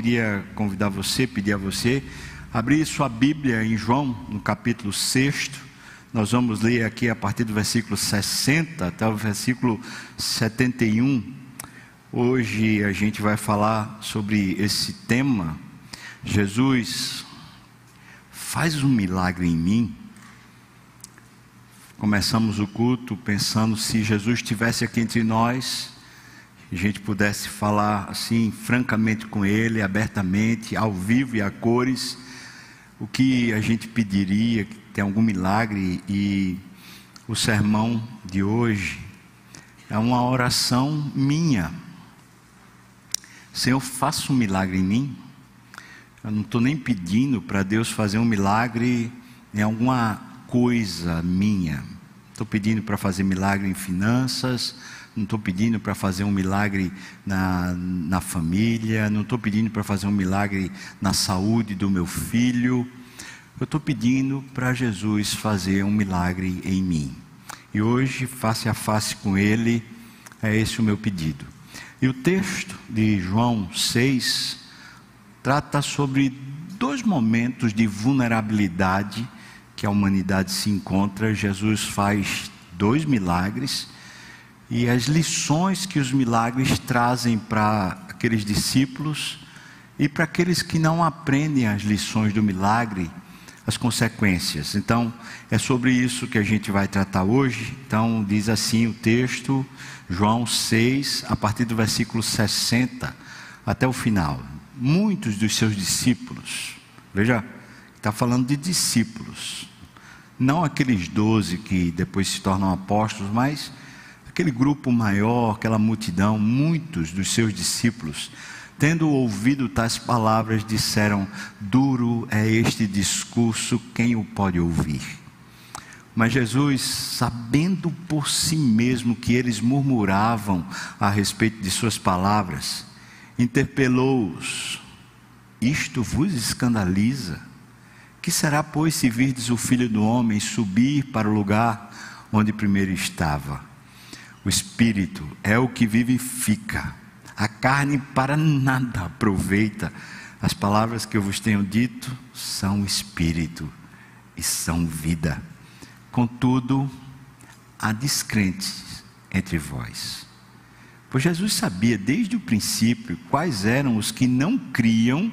queria convidar você, pedir a você, abrir sua Bíblia em João, no capítulo 6. Nós vamos ler aqui a partir do versículo 60 até o versículo 71. Hoje a gente vai falar sobre esse tema. Jesus faz um milagre em mim. Começamos o culto pensando se Jesus estivesse aqui entre nós, a gente pudesse falar assim, francamente com Ele, abertamente, ao vivo e a cores, o que a gente pediria, que tem algum milagre, e o sermão de hoje é uma oração minha. Senhor, faça um milagre em mim. Eu não estou nem pedindo para Deus fazer um milagre em alguma coisa minha. Estou pedindo para fazer milagre em finanças, não estou pedindo para fazer um milagre na, na família, não estou pedindo para fazer um milagre na saúde do meu filho. Eu estou pedindo para Jesus fazer um milagre em mim. E hoje, face a face com Ele, é esse o meu pedido. E o texto de João 6 trata sobre dois momentos de vulnerabilidade que a humanidade se encontra, Jesus faz dois milagres e as lições que os milagres trazem para aqueles discípulos e para aqueles que não aprendem as lições do milagre, as consequências. Então, é sobre isso que a gente vai tratar hoje. Então, diz assim o texto, João 6, a partir do versículo 60 até o final. Muitos dos seus discípulos, veja, está falando de discípulos, não aqueles doze que depois se tornam apóstolos, mas aquele grupo maior, aquela multidão, muitos dos seus discípulos, tendo ouvido tais palavras, disseram: Duro é este discurso, quem o pode ouvir? Mas Jesus, sabendo por si mesmo que eles murmuravam a respeito de suas palavras, interpelou-os: Isto vos escandaliza? Que será, pois, se virdes o filho do homem subir para o lugar onde primeiro estava? O espírito é o que vivifica, a carne para nada aproveita. As palavras que eu vos tenho dito são espírito e são vida. Contudo, há descrentes entre vós. Pois Jesus sabia desde o princípio quais eram os que não criam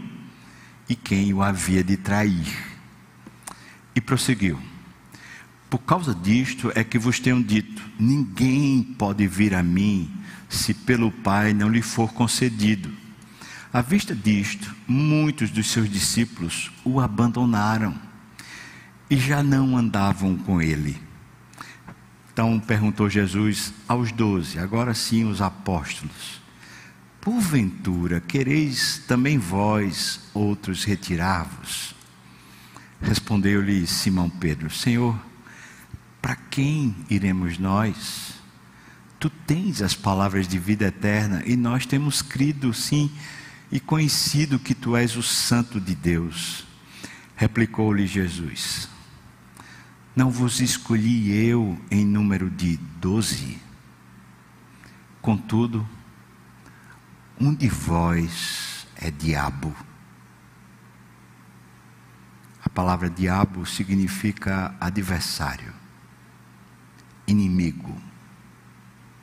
e quem o havia de trair. E prosseguiu: Por causa disto é que vos tenho dito: ninguém pode vir a mim se pelo Pai não lhe for concedido. À vista disto, muitos dos seus discípulos o abandonaram e já não andavam com ele. Então perguntou Jesus aos doze, agora sim os apóstolos: Porventura quereis também vós outros retirar-vos? Respondeu-lhe Simão Pedro: Senhor, para quem iremos nós? Tu tens as palavras de vida eterna e nós temos crido, sim, e conhecido que tu és o Santo de Deus. Replicou-lhe Jesus: Não vos escolhi eu em número de doze. Contudo, um de vós é diabo palavra diabo significa adversário, inimigo.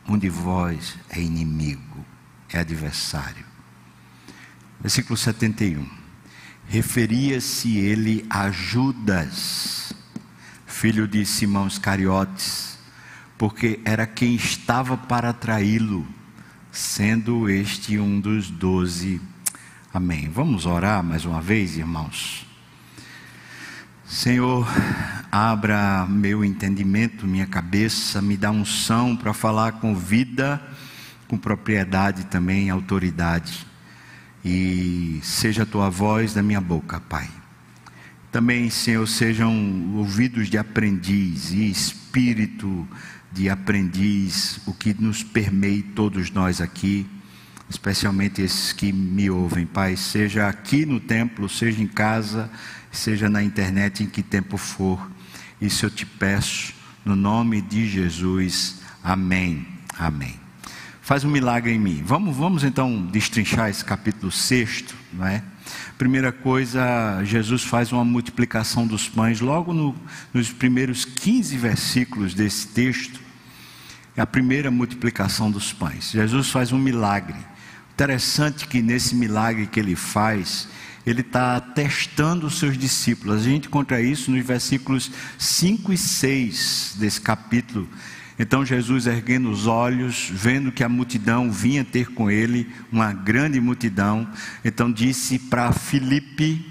Um de vós é inimigo, é adversário. Versículo 71. Referia-se ele a Judas, filho de Simão Iscariotes, porque era quem estava para traí-lo, sendo este um dos doze. Amém. Vamos orar mais uma vez, irmãos. Senhor, abra meu entendimento, minha cabeça, me dá unção para falar com vida, com propriedade também, autoridade. E seja a tua voz da minha boca, Pai. Também, Senhor, sejam ouvidos de aprendiz e espírito de aprendiz, o que nos permeie todos nós aqui, especialmente esses que me ouvem, Pai, seja aqui no templo, seja em casa, seja na internet, em que tempo for. Isso eu te peço, no nome de Jesus. Amém. Amém. faz um milagre em mim. Vamos, vamos então destrinchar esse capítulo sexto, não é? Primeira coisa, Jesus faz uma multiplicação dos pães logo no, nos primeiros 15 versículos desse texto. É a primeira multiplicação dos pães. Jesus faz um milagre. Interessante que nesse milagre que ele faz, ele está testando os seus discípulos. A gente encontra isso nos versículos 5 e 6 desse capítulo então Jesus, erguendo os olhos, vendo que a multidão vinha ter com ele, uma grande multidão, então disse para Filipe,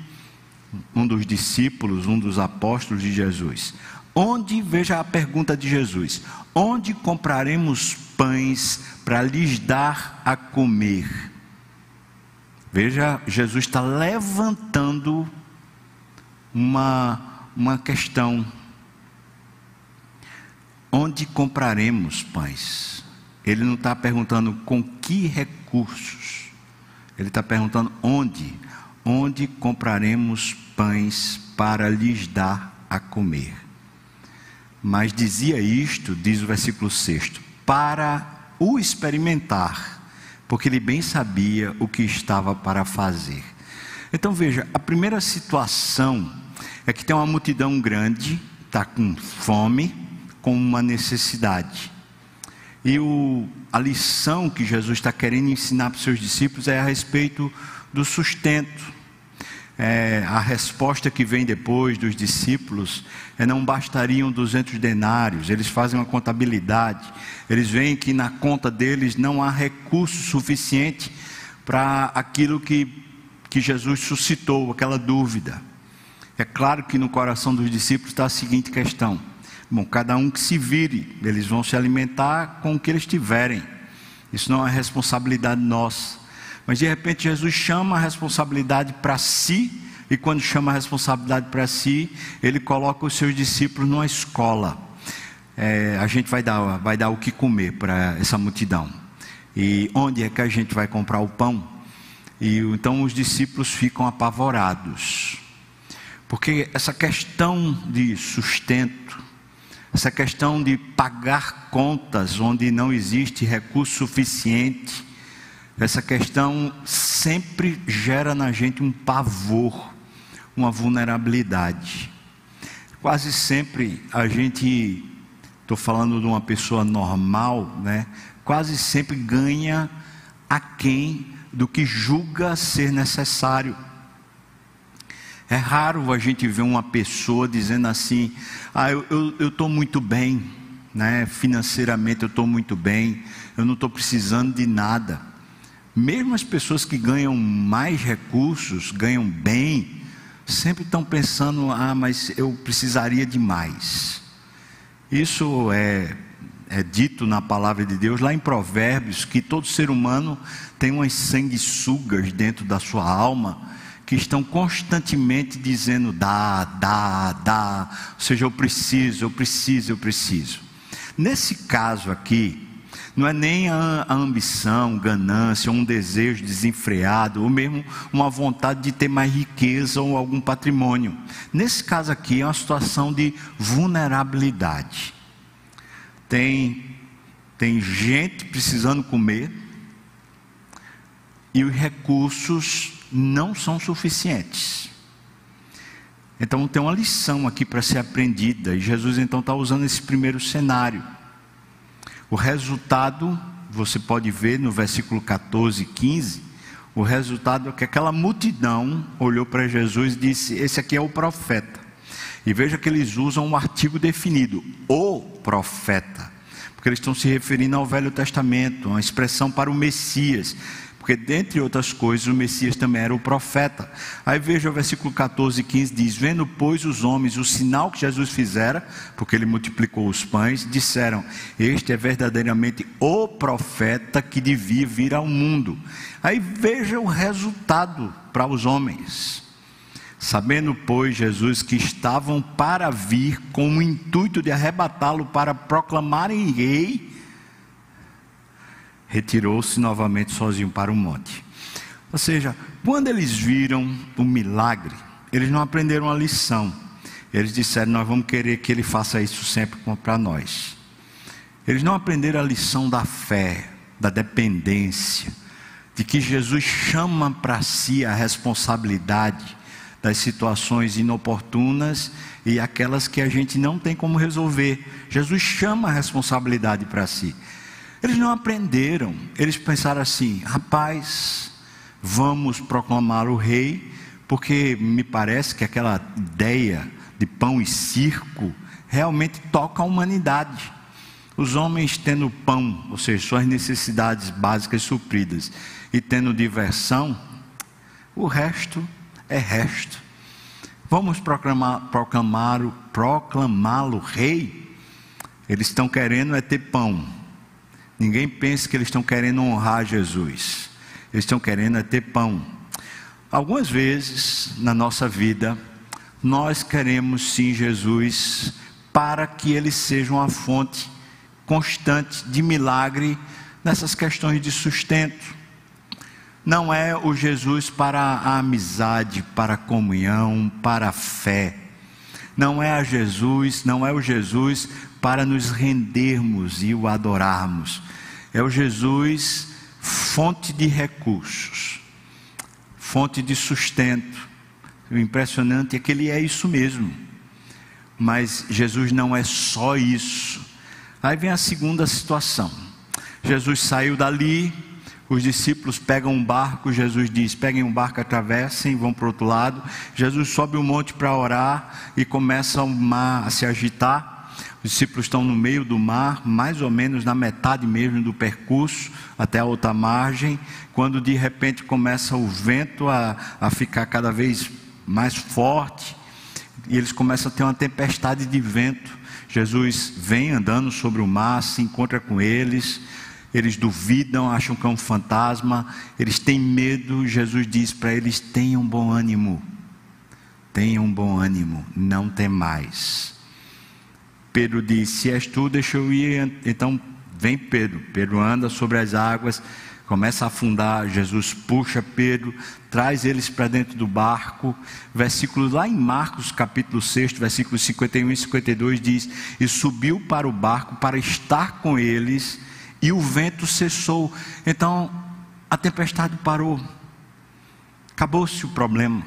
um dos discípulos, um dos apóstolos de Jesus: Onde, veja a pergunta de Jesus: Onde compraremos pães para lhes dar a comer? Veja, Jesus está levantando uma, uma questão Onde compraremos pães? Ele não está perguntando com que recursos. Ele está perguntando onde. Onde compraremos pães para lhes dar a comer? Mas dizia isto, diz o versículo 6, para o experimentar, porque ele bem sabia o que estava para fazer. Então veja, a primeira situação é que tem uma multidão grande, está com fome, com uma necessidade. E o, a lição que Jesus está querendo ensinar para os seus discípulos é a respeito do sustento. É, a resposta que vem depois dos discípulos é não bastariam 200 denários, eles fazem uma contabilidade, eles veem que na conta deles não há recurso suficiente para aquilo que, que Jesus suscitou, aquela dúvida. É claro que no coração dos discípulos está a seguinte questão: Bom, cada um que se vire, eles vão se alimentar com o que eles tiverem. Isso não é responsabilidade nossa. Mas de repente Jesus chama a responsabilidade para si, e quando chama a responsabilidade para si, ele coloca os seus discípulos numa escola. É, a gente vai dar, vai dar o que comer para essa multidão. E onde é que a gente vai comprar o pão? E então os discípulos ficam apavorados. Porque essa questão de sustento, essa questão de pagar contas onde não existe recurso suficiente, essa questão sempre gera na gente um pavor, uma vulnerabilidade. Quase sempre a gente, estou falando de uma pessoa normal, né? Quase sempre ganha aquém do que julga ser necessário. É raro a gente ver uma pessoa dizendo assim: ah, eu estou muito bem, né? financeiramente eu estou muito bem, eu não estou precisando de nada. Mesmo as pessoas que ganham mais recursos, ganham bem, sempre estão pensando: ah, mas eu precisaria de mais. Isso é, é dito na palavra de Deus, lá em Provérbios, que todo ser humano tem umas sanguessugas dentro da sua alma que estão constantemente dizendo dá, dá, dá, ou seja, eu preciso, eu preciso, eu preciso. Nesse caso aqui, não é nem a, ambição, ganância, um desejo desenfreado, ou mesmo uma vontade de ter mais riqueza ou algum patrimônio. Nesse caso aqui é uma situação de vulnerabilidade. Tem, tem gente precisando comer e os recursos não são suficientes. Então tem uma lição aqui para ser aprendida, e Jesus então está usando esse primeiro cenário. O resultado, você pode ver no versículo 14 e 15, o resultado é que aquela multidão olhou para Jesus e disse: Esse aqui é o profeta. E veja que eles usam um artigo definido, o profeta, porque eles estão se referindo ao Velho Testamento, uma expressão para o Messias. Porque, dentre outras coisas, o Messias também era o profeta. Aí veja o versículo 14 e 15: diz: Vendo, pois, os homens o sinal que Jesus fizera, porque ele multiplicou os pães, disseram: Este é verdadeiramente o profeta que devia vir ao mundo. Aí veja o resultado para os homens. Sabendo, pois, Jesus que estavam para vir com o intuito de arrebatá-lo para proclamarem rei, retirou-se novamente sozinho para o monte. Ou seja, quando eles viram o milagre, eles não aprenderam a lição. Eles disseram: Nós vamos querer que ele faça isso sempre para nós. Eles não aprenderam a lição da fé, da dependência, de que Jesus chama para si a responsabilidade das situações inoportunas e aquelas que a gente não tem como resolver. Jesus chama a responsabilidade para si. Eles não aprenderam, eles pensaram assim: rapaz, vamos proclamar o rei, porque me parece que aquela ideia de pão e circo realmente toca a humanidade. Os homens tendo pão, ou seja, suas necessidades básicas supridas, e tendo diversão, o resto é resto. Vamos proclamar, proclamar, proclamá-lo rei. Eles estão querendo é ter pão. Ninguém pense que eles estão querendo honrar Jesus. Eles estão querendo é ter pão. Algumas vezes na nossa vida, nós queremos sim Jesus para que ele seja uma fonte constante de milagre nessas questões de sustento. Não é o Jesus para a amizade, para a comunhão, para a fé. Não é a Jesus, não é o Jesus para nos rendermos e o adorarmos. É o Jesus fonte de recursos, fonte de sustento. O impressionante é que ele é isso mesmo. Mas Jesus não é só isso. Aí vem a segunda situação. Jesus saiu dali, os discípulos pegam um barco, Jesus diz: peguem um barco, atravessem, vão para o outro lado. Jesus sobe o um monte para orar e começa o mar a se agitar. Os discípulos estão no meio do mar, mais ou menos na metade mesmo do percurso, até a outra margem, quando de repente começa o vento a, a ficar cada vez mais forte, e eles começam a ter uma tempestade de vento. Jesus vem andando sobre o mar, se encontra com eles, eles duvidam, acham que é um fantasma, eles têm medo. Jesus diz para eles: tenham bom ânimo, tenham bom ânimo, não tem mais. Pedro diz: Se és tu, deixa eu ir. Então vem Pedro. Pedro anda sobre as águas começa a afundar, Jesus puxa Pedro, traz eles para dentro do barco. Versículo lá em Marcos, capítulo 6, versículos 51 e 52 diz: "E subiu para o barco para estar com eles, e o vento cessou". Então, a tempestade parou. Acabou-se o problema.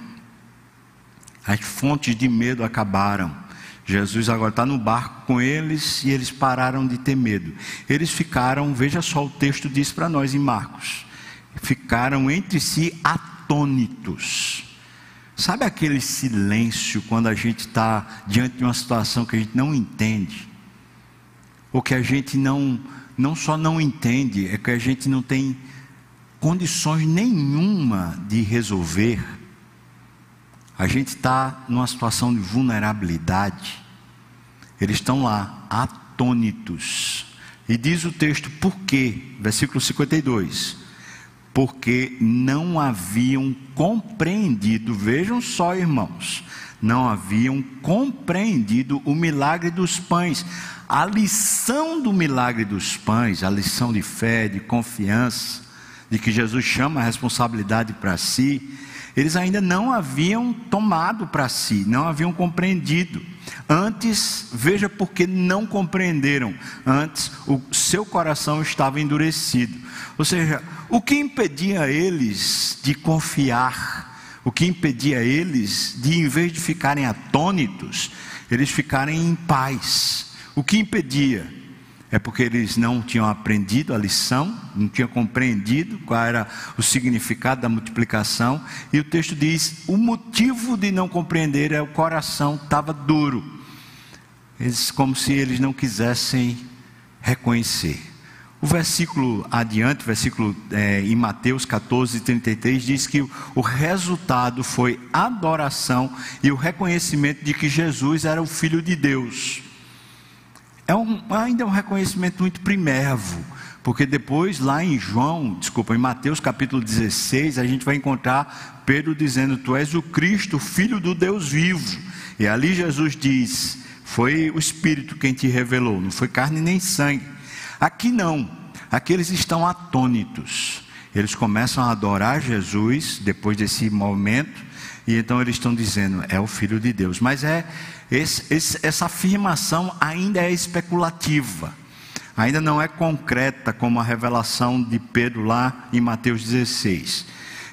As fontes de medo acabaram. Jesus agora está no barco com eles e eles pararam de ter medo. Eles ficaram, veja só o texto diz para nós em Marcos: ficaram entre si atônitos. Sabe aquele silêncio quando a gente está diante de uma situação que a gente não entende? Ou que a gente não, não só não entende, é que a gente não tem condições nenhuma de resolver a gente está numa situação de vulnerabilidade. Eles estão lá, atônitos. E diz o texto, por quê? Versículo 52. Porque não haviam compreendido, vejam só, irmãos, não haviam compreendido o milagre dos pães. A lição do milagre dos pães, a lição de fé, de confiança, de que Jesus chama a responsabilidade para si, eles ainda não haviam tomado para si, não haviam compreendido. Antes, veja porque não compreenderam. Antes, o seu coração estava endurecido. Ou seja, o que impedia eles de confiar? O que impedia eles de, em vez de ficarem atônitos, eles ficarem em paz? O que impedia? É porque eles não tinham aprendido a lição, não tinham compreendido qual era o significado da multiplicação, e o texto diz: o motivo de não compreender é o coração estava duro, eles, como se eles não quisessem reconhecer. O versículo adiante, versículo é, em Mateus 14, 33, diz que o, resultado foi adoração e o reconhecimento de que Jesus era o Filho de Deus é um, ainda é um reconhecimento muito primervo, porque depois, lá em João, desculpa, em Mateus capítulo 16, a gente vai encontrar Pedro dizendo: Tu és o Cristo, filho do Deus vivo. E ali Jesus diz: Foi o Espírito quem te revelou, não foi carne nem sangue. Aqui não, aqui eles estão atônitos. Eles começam a adorar Jesus depois desse momento, e então eles estão dizendo: É o Filho de Deus. Mas é esse, esse, essa afirmação ainda é especulativa. ainda não é concreta como a revelação de Pedro lá em Mateus 16.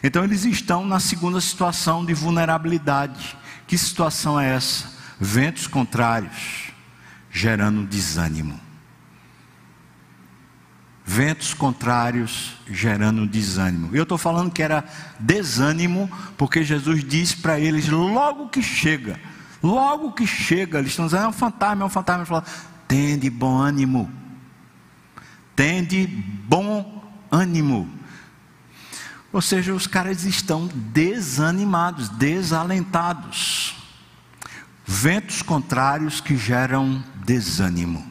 Então eles estão na segunda situação de vulnerabilidade. Que situação é essa? Ventos contrários, gerando desânimo. Ventos contrários gerando desânimo. Eu estou falando que era desânimo, porque Jesus diz para eles logo que chega, logo que chega, eles estão dizendo, é um fantasma, é um fantasma. Ele fala, tende bom ânimo, tende bom ânimo. Ou seja, os caras estão desanimados, desalentados. Ventos contrários que geram desânimo.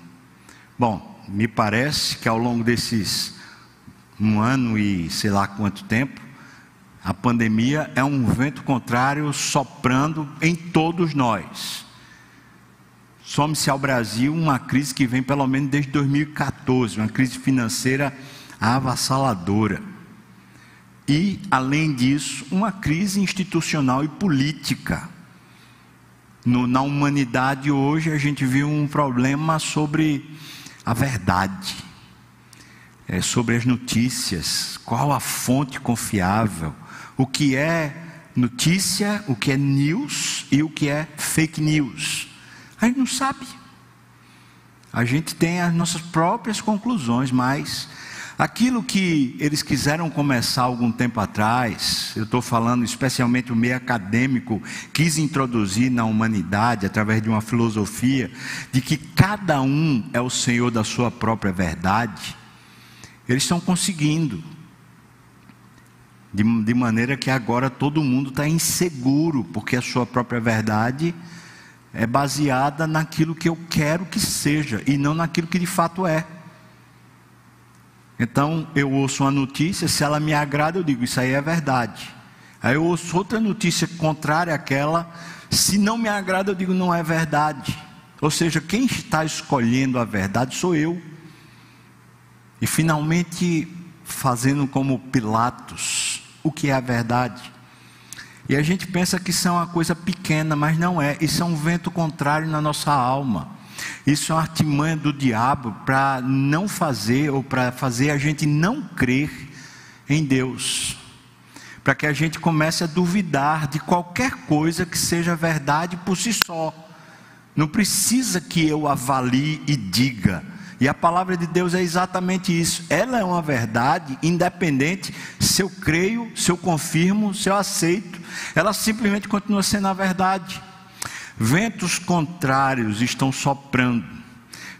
Bom, me parece que ao longo desses um ano e sei lá quanto tempo, a pandemia é um vento contrário soprando em todos nós. Some-se ao Brasil uma crise que vem pelo menos desde 2014, uma crise financeira avassaladora. E, além disso, uma crise institucional e política. No, na humanidade hoje a gente viu um problema sobre a verdade, é, sobre as notícias, qual a fonte confiável, o que é notícia, o que é news e o que é fake news. A gente não sabe. A gente tem as nossas próprias conclusões, mas Aquilo que eles quiseram começar algum tempo atrás, eu estou falando especialmente o meio acadêmico, quis introduzir na humanidade, através de uma filosofia, de que cada um é o senhor da sua própria verdade, eles estão conseguindo. De, de maneira que agora todo mundo está inseguro, porque a sua própria verdade é baseada naquilo que eu quero que seja e não naquilo que de fato é. Então eu ouço uma notícia, se ela me agrada, eu digo, isso aí é verdade. Aí eu ouço outra notícia contrária àquela, se não me agrada, eu digo, não é verdade. Ou seja, quem está escolhendo a verdade sou eu. E finalmente fazendo como Pilatos, o que é a verdade. E a gente pensa que isso é uma coisa pequena, mas não é. Isso é um vento contrário na nossa alma. Isso é uma artimanha do diabo para não fazer ou para fazer a gente não crer em Deus. Para que a gente comece a duvidar de qualquer coisa que seja verdade por si só. Não precisa que eu avalie e diga. E a palavra de Deus é exatamente isso. Ela é uma verdade independente se eu creio, se eu confirmo, se eu aceito. Ela simplesmente continua sendo a verdade. Ventos contrários estão soprando.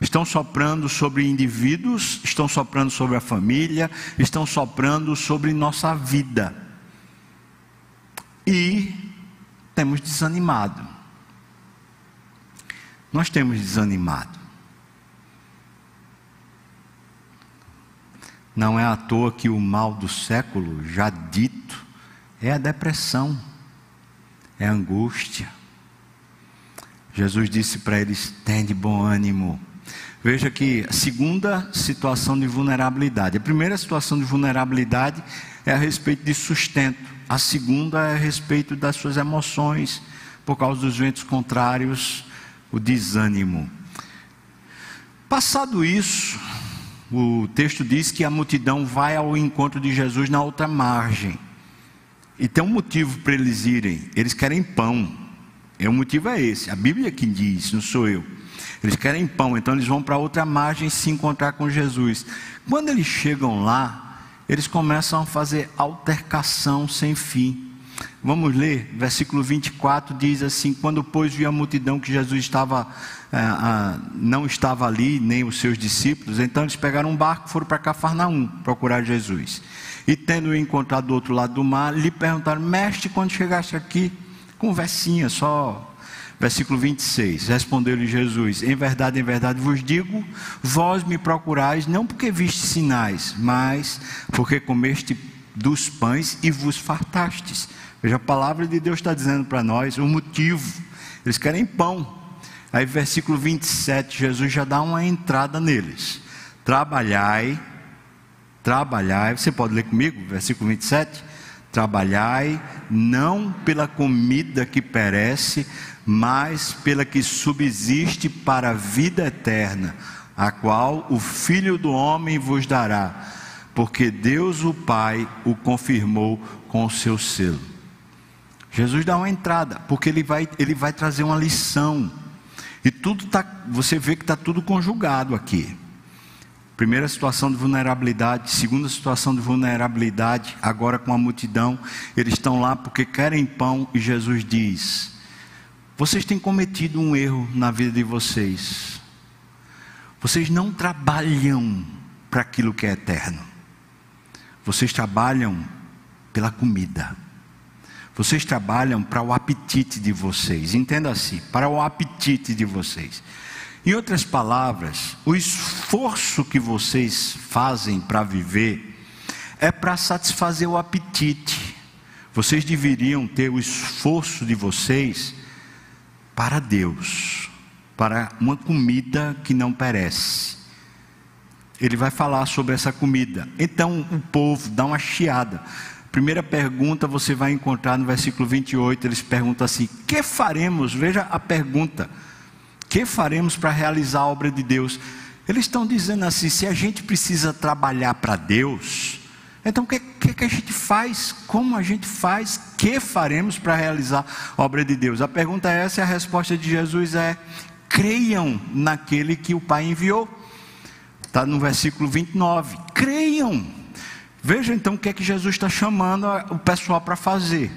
Estão soprando sobre indivíduos, estão soprando sobre a família, estão soprando sobre nossa vida. E temos desanimado. Nós temos desanimado. Não é à toa que o mal do século, já dito, é a depressão, é a angústia Jesus disse para eles: de bom ânimo. Veja que a segunda situação de vulnerabilidade. A primeira situação de vulnerabilidade é a respeito de sustento. A segunda é a respeito das suas emoções, por causa dos ventos contrários, o desânimo. Passado isso, o texto diz que a multidão vai ao encontro de Jesus na outra margem. E tem um motivo para eles irem: eles querem pão. É, o motivo é esse. A Bíblia que diz, não sou eu. Eles querem pão, então eles vão para outra margem se encontrar com Jesus. Quando eles chegam lá, eles começam a fazer altercação sem fim. Vamos ler, versículo 24 diz assim: Quando, pois, viu a multidão que Jesus estava, ah, não estava ali, nem os seus discípulos, então eles pegaram um barco e foram para Cafarnaum procurar Jesus. E tendo-o encontrado do outro lado do mar, lhe perguntaram: Mestre, quando chegaste aqui? conversinha só. Versículo 26, respondeu-lhe Jesus: Em verdade, em verdade vos digo, vós me procurais não porque viste sinais, mas porque comeste dos pães e vos fartastes. Veja, a palavra de Deus está dizendo para nós o motivo. Eles querem pão. Aí, versículo 27, Jesus já dá uma entrada neles. Trabalhai, trabalhai. Você pode ler comigo, versículo 27? Trabalhai não pela comida que perece, mas pela que subsiste para a vida eterna, a qual o Filho do Homem vos dará, porque Deus o Pai o confirmou com o seu selo. Jesus dá uma entrada, porque ele vai, ele vai trazer uma lição. E tudo tá, você vê que está tudo conjugado aqui. Primeira situação de vulnerabilidade, segunda situação de vulnerabilidade, agora com a multidão, eles estão lá porque querem pão e Jesus diz: Vocês têm cometido um erro na vida de vocês. Vocês não trabalham para aquilo que é eterno. Vocês trabalham pela comida. Vocês trabalham para o apetite de vocês. Entenda assim, para o apetite de vocês. Em outras palavras, o esforço que vocês fazem para viver é para satisfazer o apetite. Vocês deveriam ter o esforço de vocês para Deus, para uma comida que não perece. Ele vai falar sobre essa comida. Então o povo dá uma chiada. Primeira pergunta você vai encontrar no versículo 28. Eles perguntam assim: Que faremos? Veja a pergunta que faremos para realizar a obra de Deus? Eles estão dizendo assim: se a gente precisa trabalhar para Deus, então o que, que, que, a gente faz? Como a gente faz? Que faremos para realizar a obra de Deus? A pergunta é essa e a resposta de Jesus é: creiam naquele que o Pai enviou. Está no versículo 29. Creiam. Veja então o que é que Jesus está chamando o pessoal para fazer.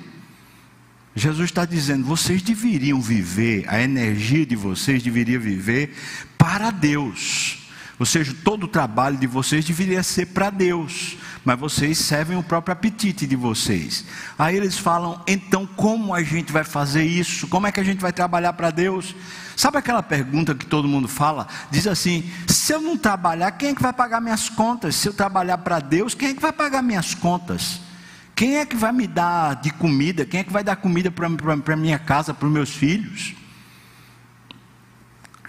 Jesus está dizendo: vocês deveriam viver, a energia de vocês deveria viver para Deus. Ou seja, todo o trabalho de vocês deveria ser para Deus, mas vocês servem o próprio apetite de vocês. Aí eles falam: então como a gente vai fazer isso? Como é que a gente vai trabalhar para Deus? Sabe aquela pergunta que todo mundo fala? Diz assim: se eu não trabalhar, quem é que vai pagar minhas contas? Se eu trabalhar para Deus, quem é que vai pagar minhas contas? Quem é que vai me dar de comida? Quem é que vai dar comida para minha casa, para os meus filhos?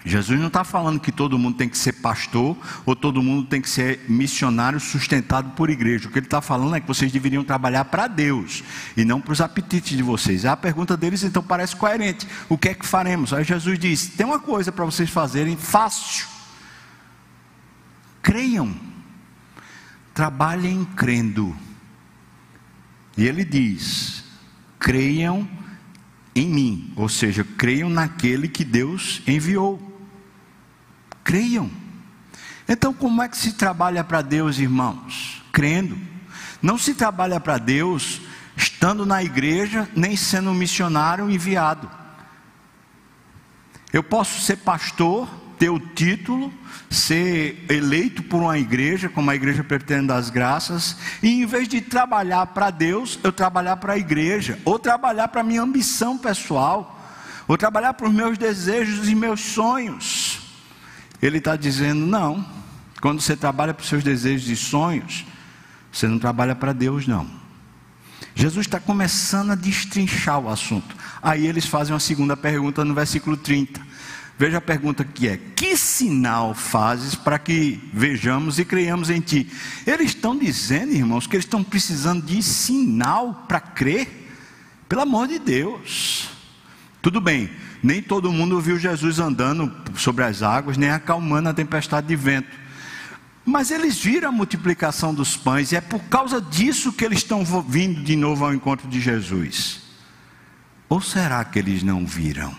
Jesus não está falando que todo mundo tem que ser pastor ou todo mundo tem que ser missionário sustentado por igreja. O que ele está falando é que vocês deveriam trabalhar para Deus e não para os apetites de vocês. A pergunta deles então parece coerente. O que é que faremos? Aí Jesus diz: tem uma coisa para vocês fazerem fácil. Creiam. Trabalhem crendo. E ele diz: creiam em mim, ou seja, creiam naquele que Deus enviou. Creiam. Então, como é que se trabalha para Deus, irmãos? Crendo. Não se trabalha para Deus estando na igreja, nem sendo missionário enviado. Eu posso ser pastor, ter o título, ser eleito por uma igreja, como a igreja pretende das graças, e em vez de trabalhar para Deus, eu trabalhar para a igreja, ou trabalhar para minha ambição pessoal, ou trabalhar para os meus desejos e meus sonhos. Ele está dizendo: não, quando você trabalha para os seus desejos e sonhos, você não trabalha para Deus, não. Jesus está começando a destrinchar o assunto. Aí eles fazem uma segunda pergunta no versículo 30. Veja a pergunta que é: Que sinal fazes para que vejamos e creiamos em ti? Eles estão dizendo, irmãos, que eles estão precisando de sinal para crer. Pelo amor de Deus. Tudo bem, nem todo mundo viu Jesus andando sobre as águas, nem acalmando a tempestade de vento. Mas eles viram a multiplicação dos pães, e é por causa disso que eles estão vindo de novo ao encontro de Jesus. Ou será que eles não viram?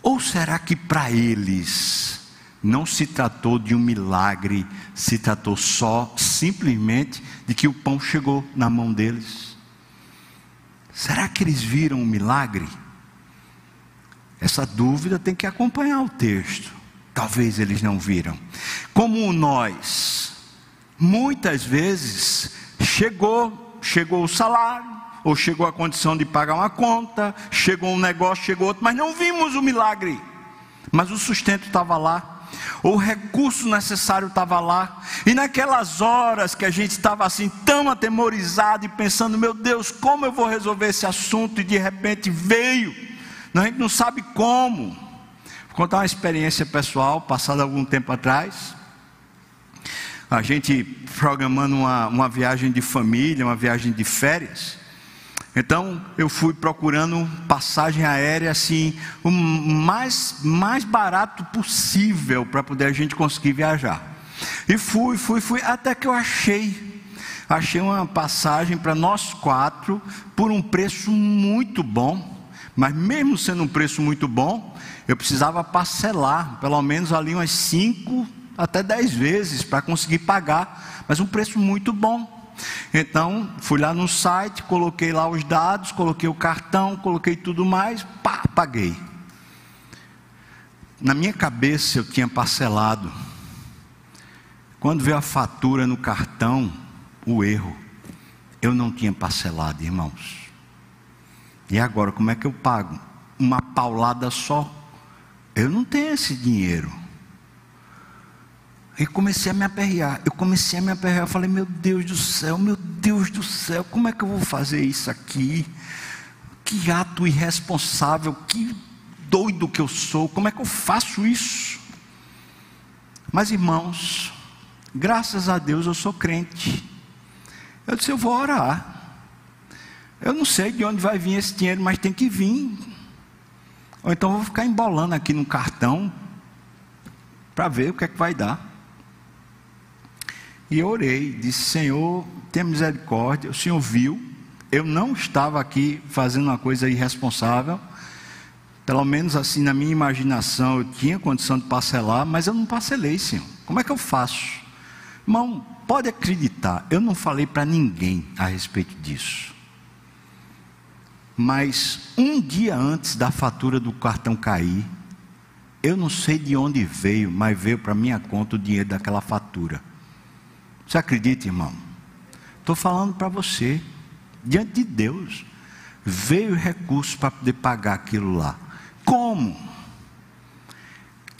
Ou será que para eles não se tratou de um milagre, se tratou só, simplesmente, de que o pão chegou na mão deles? Será que eles viram um milagre? Essa dúvida tem que acompanhar o texto. Talvez eles não viram. Como nós, muitas vezes, chegou, chegou o salário, ou chegou a condição de pagar uma conta, chegou um negócio, chegou outro, mas não vimos o milagre. Mas o sustento estava lá, o recurso necessário estava lá, e naquelas horas que a gente estava assim tão atemorizado e pensando, meu Deus, como eu vou resolver esse assunto? E de repente veio, a gente não sabe como. Vou contar uma experiência pessoal, passada algum tempo atrás. A gente programando uma, uma viagem de família, uma viagem de férias. Então eu fui procurando passagem aérea assim, o mais, mais barato possível para poder a gente conseguir viajar. E fui, fui, fui, até que eu achei. Achei uma passagem para nós quatro por um preço muito bom. Mas mesmo sendo um preço muito bom, eu precisava parcelar, pelo menos ali umas cinco até dez vezes para conseguir pagar. Mas um preço muito bom. Então, fui lá no site, coloquei lá os dados, coloquei o cartão, coloquei tudo mais, pá, paguei. Na minha cabeça eu tinha parcelado. Quando veio a fatura no cartão, o erro, eu não tinha parcelado, irmãos. E agora, como é que eu pago? Uma paulada só. Eu não tenho esse dinheiro. E comecei a me aperrear. Eu comecei a me aperrear. Eu falei, meu Deus do céu, meu Deus do céu, como é que eu vou fazer isso aqui? Que ato irresponsável, que doido que eu sou, como é que eu faço isso? Mas irmãos, graças a Deus eu sou crente. Eu disse, eu vou orar. Eu não sei de onde vai vir esse dinheiro, mas tem que vir. Ou então vou ficar embolando aqui no cartão para ver o que é que vai dar. E eu orei, disse: Senhor, tenha misericórdia. O Senhor viu, eu não estava aqui fazendo uma coisa irresponsável. Pelo menos assim, na minha imaginação, eu tinha condição de parcelar, mas eu não parcelei, Senhor. Como é que eu faço? Irmão, pode acreditar, eu não falei para ninguém a respeito disso. Mas um dia antes da fatura do cartão cair, eu não sei de onde veio, mas veio para minha conta o dinheiro daquela fatura. Você acredita, irmão? Estou falando para você, diante de Deus, veio recurso para poder pagar aquilo lá. Como?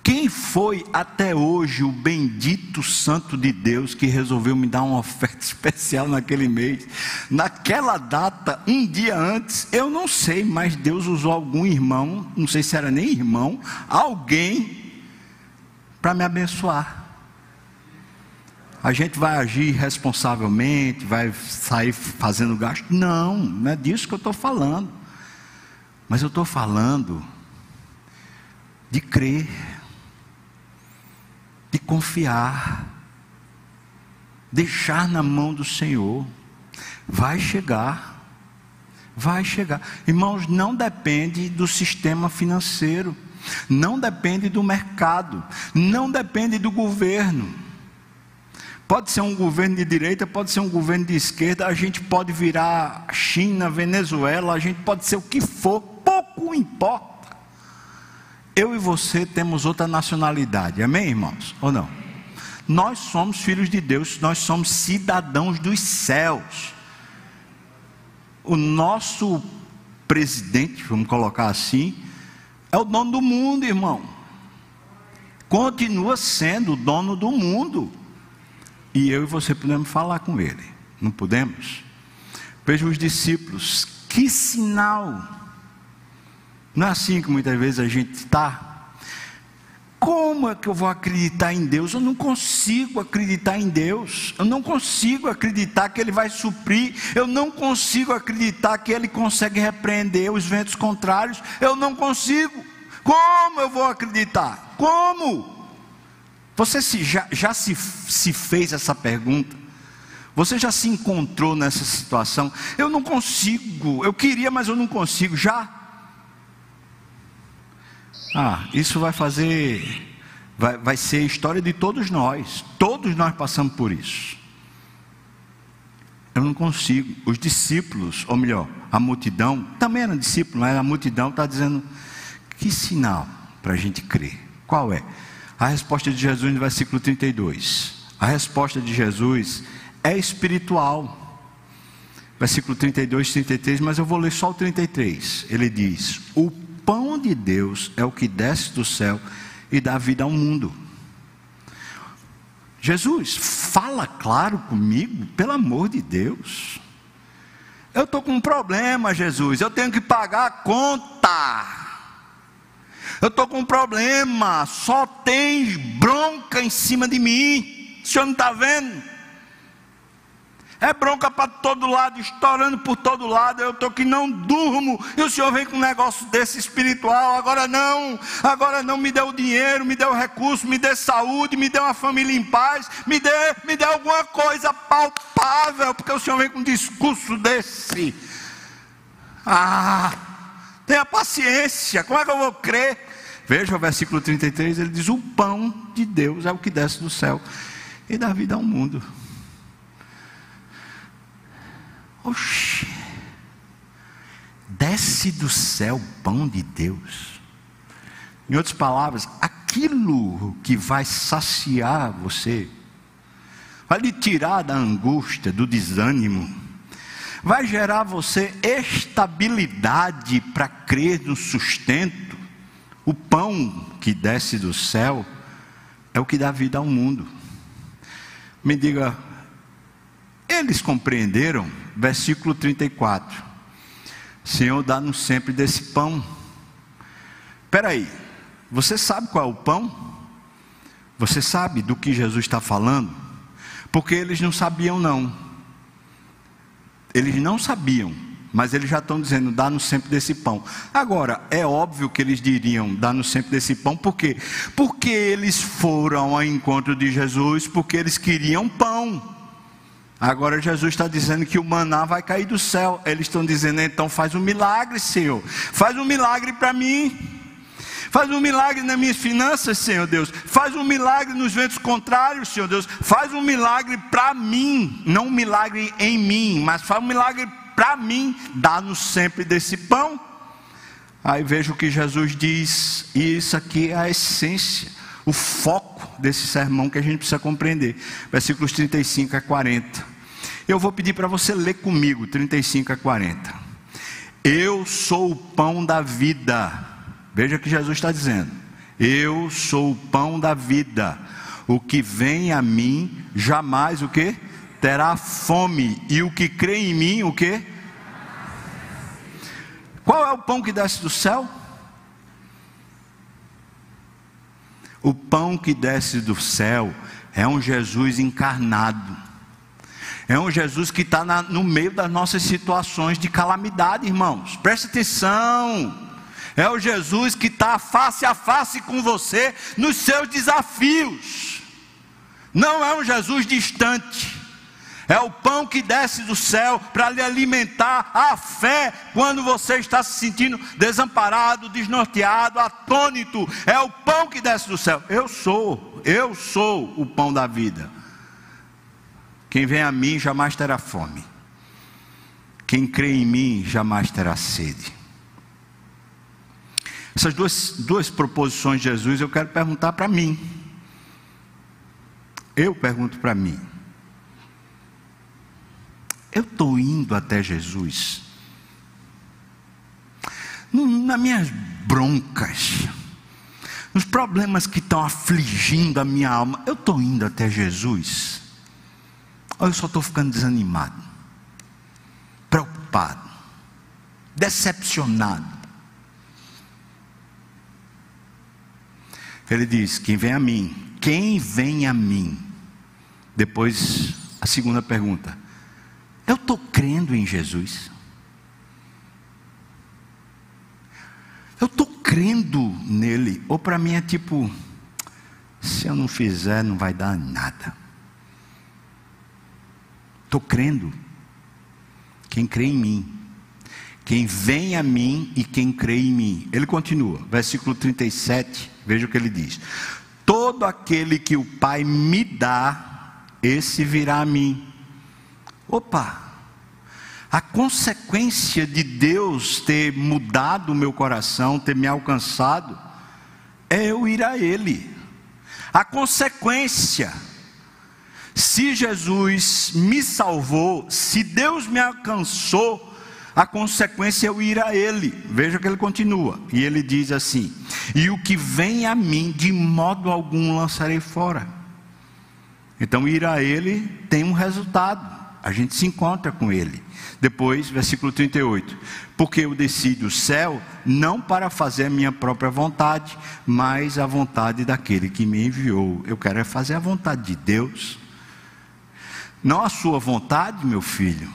Quem foi até hoje o bendito santo de Deus que resolveu me dar uma oferta especial naquele mês? Naquela data, um dia antes, eu não sei, mas Deus usou algum irmão, não sei se era nem irmão, alguém para me abençoar a gente vai agir responsavelmente, vai sair fazendo gasto. Não, não é disso que eu estou falando. Mas eu estou falando de crer, de confiar, deixar na mão do Senhor. Vai chegar, vai chegar. Irmãos, não depende do sistema financeiro, não depende do mercado, não depende do governo Pode ser um governo de direita, pode ser um governo de esquerda, a gente pode virar China, Venezuela, a gente pode ser o que for, pouco importa. Eu e você temos outra nacionalidade, amém, irmãos? Ou não? Nós somos filhos de Deus, nós somos cidadãos dos céus. O nosso presidente, vamos colocar assim, é o dono do mundo, irmão. Continua sendo o dono do mundo e eu e você podemos falar com ele. Não podemos? Veja os discípulos, que sinal! Não é assim que muitas vezes a gente está. Como é que eu vou acreditar em Deus? Eu não consigo acreditar em Deus. Eu não consigo acreditar que Ele vai suprir. Eu não consigo acreditar que Ele consegue repreender os ventos contrários. Eu não consigo. Como eu vou acreditar? Como? Você se, já, já se, se fez essa pergunta? Você já se encontrou nessa situação? Eu não consigo, eu queria, mas eu não consigo. Já? Ah, isso vai fazer, vai, vai ser a história de todos nós. Todos nós passamos por isso. Eu não consigo. Os discípulos, ou melhor, a multidão, também eram discípulos, mas a multidão está dizendo: que sinal para a gente crer? Qual é? A resposta de Jesus no versículo 32. A resposta de Jesus é espiritual. Versículo 32, 33, mas eu vou ler só o 33. Ele diz: O pão de Deus é o que desce do céu e dá vida ao mundo. Jesus, fala claro comigo, pelo amor de Deus. Eu estou com um problema, Jesus. Eu tenho que pagar a conta. Eu estou com um problema, só tem bronca em cima de mim. O senhor não está vendo? É bronca para todo lado, estourando por todo lado. Eu estou que não durmo. E o Senhor vem com um negócio desse espiritual. Agora não, agora não me dê o dinheiro, me dê o recurso, me dê saúde, me dê uma família em paz, me dê, me dê alguma coisa palpável. Porque o Senhor vem com um discurso desse. Ah, tenha paciência. Como é que eu vou crer? Veja o versículo 33, ele diz: O pão de Deus é o que desce do céu e dá vida ao mundo. Oxi, desce do céu pão de Deus. Em outras palavras, aquilo que vai saciar você, vai lhe tirar da angústia, do desânimo, vai gerar você estabilidade para crer no sustento. O pão que desce do céu é o que dá vida ao mundo. Me diga, eles compreenderam versículo 34. Senhor, dá-nos sempre desse pão. Espera aí, você sabe qual é o pão? Você sabe do que Jesus está falando? Porque eles não sabiam, não. Eles não sabiam, mas eles já estão dizendo: dá-nos sempre desse pão. Agora, é óbvio que eles diriam: dá-nos sempre desse pão, por quê? Porque eles foram ao encontro de Jesus, porque eles queriam pão. Agora Jesus está dizendo que o maná vai cair do céu. Eles estão dizendo, então faz um milagre, Senhor. Faz um milagre para mim. Faz um milagre nas minhas finanças, Senhor Deus. Faz um milagre nos ventos contrários, Senhor Deus. Faz um milagre para mim. Não um milagre em mim, mas faz um milagre para mim. Dá-nos sempre desse pão. Aí veja o que Jesus diz. E isso aqui é a essência, o foco desse sermão que a gente precisa compreender. Versículos 35 a 40. Eu vou pedir para você ler comigo, 35 a 40. Eu sou o pão da vida. Veja o que Jesus está dizendo. Eu sou o pão da vida. O que vem a mim jamais o que? Terá fome. E o que crê em mim, o que? Qual é o pão que desce do céu? O pão que desce do céu é um Jesus encarnado. É um Jesus que está no meio das nossas situações de calamidade, irmãos. Preste atenção. É o Jesus que está face a face com você nos seus desafios. Não é um Jesus distante. É o pão que desce do céu para lhe alimentar a fé quando você está se sentindo desamparado, desnorteado, atônito. É o pão que desce do céu. Eu sou, eu sou o pão da vida. Quem vem a mim jamais terá fome. Quem crê em mim jamais terá sede. Essas duas, duas proposições de Jesus eu quero perguntar para mim. Eu pergunto para mim. Eu estou indo até Jesus. Nas minhas broncas, nos problemas que estão afligindo a minha alma, eu estou indo até Jesus. Ou eu só estou ficando desanimado, preocupado, decepcionado. Ele diz: Quem vem a mim, quem vem a mim. Depois, a segunda pergunta: Eu estou crendo em Jesus? Eu estou crendo nele? Ou para mim é tipo: se eu não fizer, não vai dar nada. Estou crendo. Quem crê em mim. Quem vem a mim e quem crê em mim. Ele continua, versículo 37, veja o que ele diz: Todo aquele que o Pai me dá, esse virá a mim. Opa! A consequência de Deus ter mudado o meu coração, ter me alcançado, é eu ir a Ele. A consequência se Jesus me salvou, se Deus me alcançou, a consequência é eu ir a Ele. Veja que ele continua. E ele diz assim: E o que vem a mim, de modo algum lançarei fora. Então, ir a Ele tem um resultado. A gente se encontra com Ele. Depois, versículo 38. Porque eu desci do céu não para fazer a minha própria vontade, mas a vontade daquele que me enviou. Eu quero é fazer a vontade de Deus. Não a sua vontade, meu filho.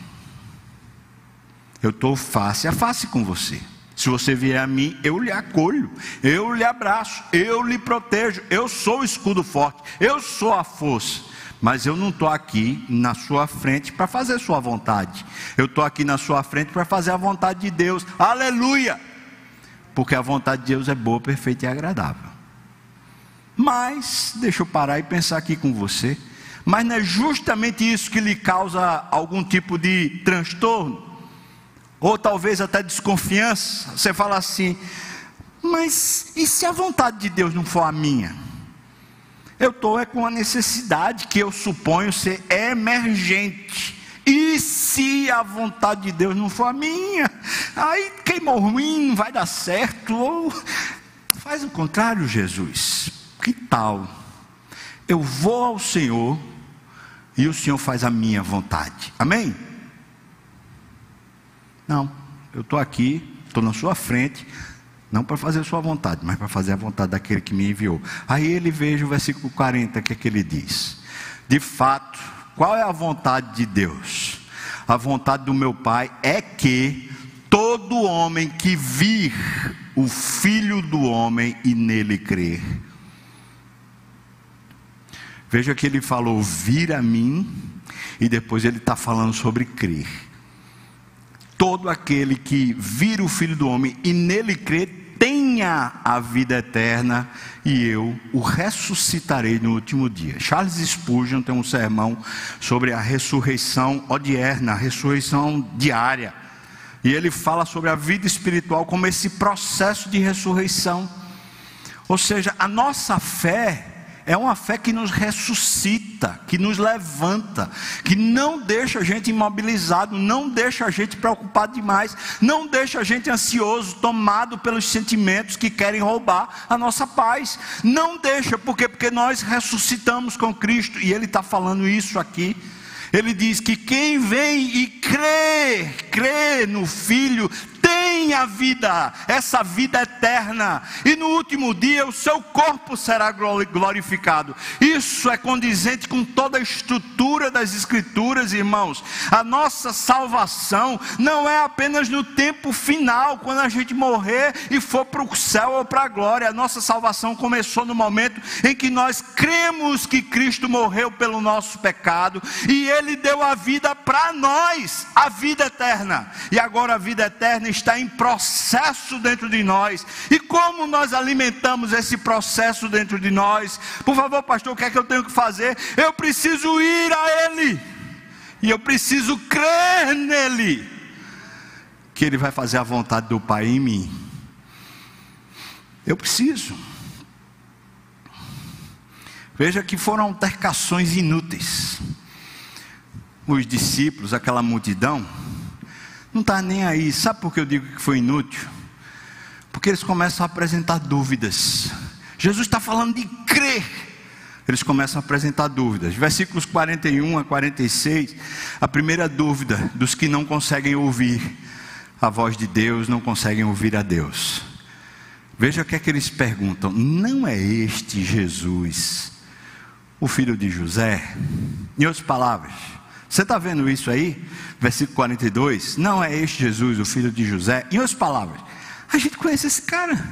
Eu estou face a face com você. Se você vier a mim, eu lhe acolho, eu lhe abraço, eu lhe protejo, eu sou o escudo forte, eu sou a força. Mas eu não estou aqui na sua frente para fazer sua vontade, eu estou aqui na sua frente para fazer a vontade de Deus, aleluia! Porque a vontade de Deus é boa, perfeita e agradável. Mas, deixa eu parar e pensar aqui com você, mas não é justamente isso que lhe causa algum tipo de transtorno? ou talvez até desconfiança, você fala assim: mas e se a vontade de Deus não for a minha? Eu estou é com uma necessidade que eu suponho ser emergente. E se a vontade de Deus não for a minha? Aí queimou ruim, não vai dar certo. Ou faz o contrário, Jesus. Que tal? Eu vou ao Senhor e o Senhor faz a minha vontade. Amém? Não, eu estou aqui, estou na sua frente, não para fazer a sua vontade, mas para fazer a vontade daquele que me enviou. Aí ele veja o versículo 40, que é que ele diz: De fato, qual é a vontade de Deus? A vontade do meu Pai é que todo homem que vir o Filho do homem e nele crer. Veja que ele falou vir a mim, e depois ele está falando sobre crer todo aquele que vira o Filho do Homem e nele crê, tenha a vida eterna e eu o ressuscitarei no último dia. Charles Spurgeon tem um sermão sobre a ressurreição odierna, a ressurreição diária. E ele fala sobre a vida espiritual como esse processo de ressurreição. Ou seja, a nossa fé é uma fé que nos ressuscita, que nos levanta, que não deixa a gente imobilizado, não deixa a gente preocupado demais, não deixa a gente ansioso, tomado pelos sentimentos que querem roubar a nossa paz. Não deixa, por quê? Porque nós ressuscitamos com Cristo, e Ele está falando isso aqui. Ele diz que quem vem e crê, crê no Filho, tem a vida, essa vida eterna, e no último dia o seu corpo será glorificado. Isso é condizente com toda a estrutura das Escrituras, irmãos. A nossa salvação não é apenas no tempo final, quando a gente morrer e for para o céu ou para a glória. A nossa salvação começou no momento em que nós cremos que Cristo morreu pelo nosso pecado e Ele deu a vida para nós, a vida eterna. E agora a vida eterna está em processo dentro de nós. E como nós alimentamos esse processo dentro de nós? Por favor, pastor, o que é que eu tenho que fazer? Eu preciso ir a Ele. E eu preciso crer nele. Que Ele vai fazer a vontade do Pai em mim. Eu preciso. Veja que foram altercações inúteis. Os discípulos, aquela multidão, não está nem aí. Sabe por que eu digo que foi inútil? Porque eles começam a apresentar dúvidas. Jesus está falando de crer. Eles começam a apresentar dúvidas. Versículos 41 a 46. A primeira dúvida dos que não conseguem ouvir a voz de Deus, não conseguem ouvir a Deus. Veja o que é que eles perguntam: Não é este Jesus, o filho de José? Em outras palavras, você está vendo isso aí? Versículo 42. Não é este Jesus, o filho de José. Em outras palavras, a gente conhece esse cara.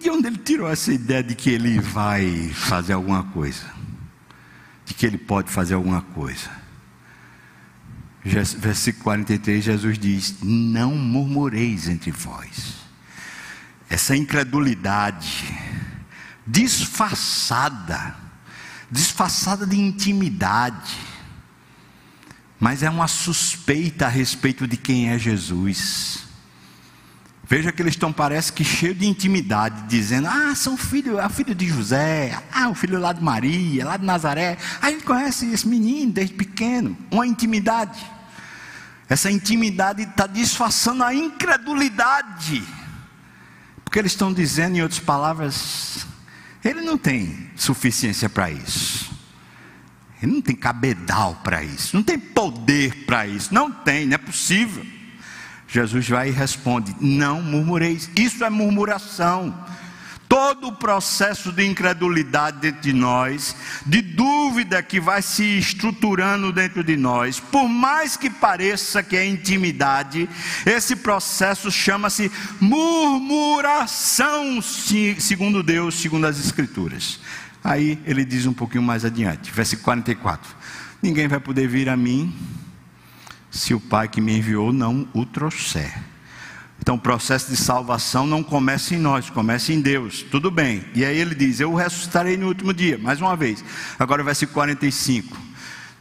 De onde ele tirou essa ideia de que ele vai fazer alguma coisa? De que ele pode fazer alguma coisa? Versículo 43, Jesus diz: Não murmureis entre vós. Essa incredulidade disfarçada disfarçada de intimidade, mas é uma suspeita a respeito de quem é Jesus. Veja que eles estão, parece que cheios de intimidade, dizendo: Ah, são filho, é o filho de José, ah, o filho lá de Maria, lá de Nazaré. A gente conhece esse menino desde pequeno, uma intimidade. Essa intimidade está disfarçando a incredulidade, porque eles estão dizendo, em outras palavras, ele não tem suficiência para isso. Ele não tem cabedal para isso. Não tem poder para isso. Não tem, não é possível. Jesus vai e responde: Não murmureis. Isso é murmuração. Todo o processo de incredulidade dentro de nós, de dúvida que vai se estruturando dentro de nós, por mais que pareça que é intimidade, esse processo chama-se murmuração, segundo Deus, segundo as Escrituras. Aí ele diz um pouquinho mais adiante, versículo 44: Ninguém vai poder vir a mim se o Pai que me enviou não o trouxer. Então o processo de salvação não começa em nós, começa em Deus. Tudo bem. E aí ele diz: Eu ressuscitarei no último dia. Mais uma vez. Agora versículo 45.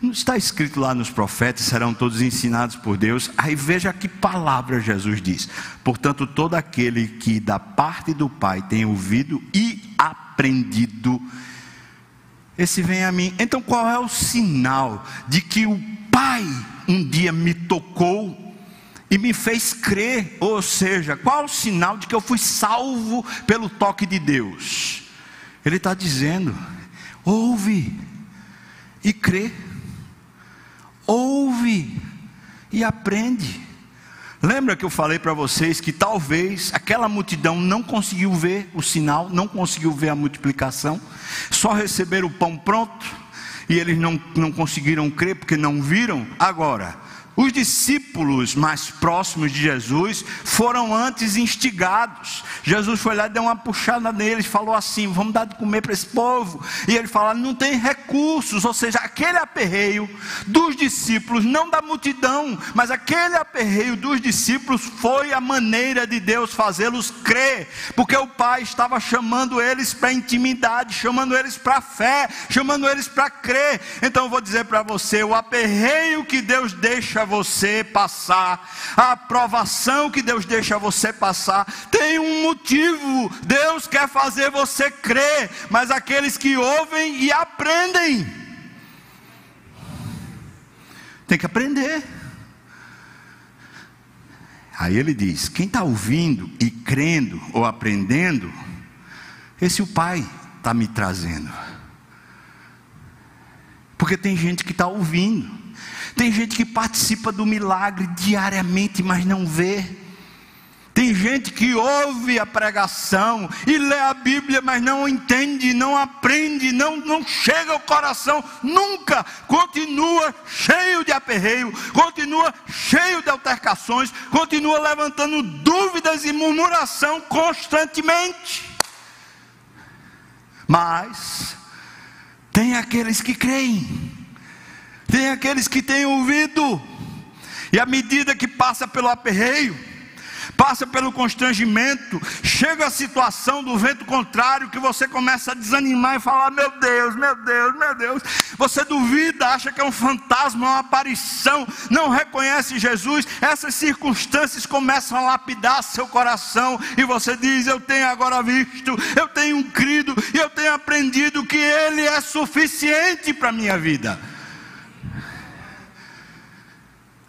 Não está escrito lá nos profetas, serão todos ensinados por Deus. Aí veja que palavra Jesus diz. Portanto, todo aquele que da parte do Pai tem ouvido e aprendido, esse vem a mim. Então, qual é o sinal de que o Pai um dia me tocou e me fez crer, ou seja, qual o sinal de que eu fui salvo pelo toque de Deus? Ele está dizendo: ouve e crê, ouve e aprende. Lembra que eu falei para vocês que talvez aquela multidão não conseguiu ver o sinal, não conseguiu ver a multiplicação, só receberam o pão pronto e eles não, não conseguiram crer porque não viram. Agora, os discípulos mais próximos de Jesus foram antes instigados. Jesus foi lá e deu uma puxada neles, falou assim: Vamos dar de comer para esse povo. E ele fala: Não tem recursos, ou seja, aquele aperreio dos discípulos, não da multidão, mas aquele aperreio dos discípulos foi a maneira de Deus fazê-los crer, porque o Pai estava chamando eles para intimidade, chamando eles para fé, chamando eles para crer. Então eu vou dizer para você: o aperreio que Deus deixa você passar, a aprovação que Deus deixa você passar, tem um motivo. Deus quer fazer você crer, mas aqueles que ouvem e aprendem, tem que aprender. Aí ele diz: quem está ouvindo e crendo ou aprendendo, esse o Pai está me trazendo. Porque tem gente que está ouvindo, tem gente que participa do milagre diariamente, mas não vê. Tem gente que ouve a pregação e lê a Bíblia, mas não entende, não aprende, não, não chega ao coração, nunca. Continua cheio de aperreio, continua cheio de altercações, continua levantando dúvidas e murmuração constantemente. Mas, tem aqueles que creem tem aqueles que têm ouvido, e à medida que passa pelo aperreio, passa pelo constrangimento, chega a situação do vento contrário que você começa a desanimar e falar: Meu Deus, meu Deus, meu Deus. Você duvida, acha que é um fantasma, uma aparição, não reconhece Jesus. Essas circunstâncias começam a lapidar seu coração e você diz: Eu tenho agora visto, eu tenho crido e eu tenho aprendido que Ele é suficiente para a minha vida.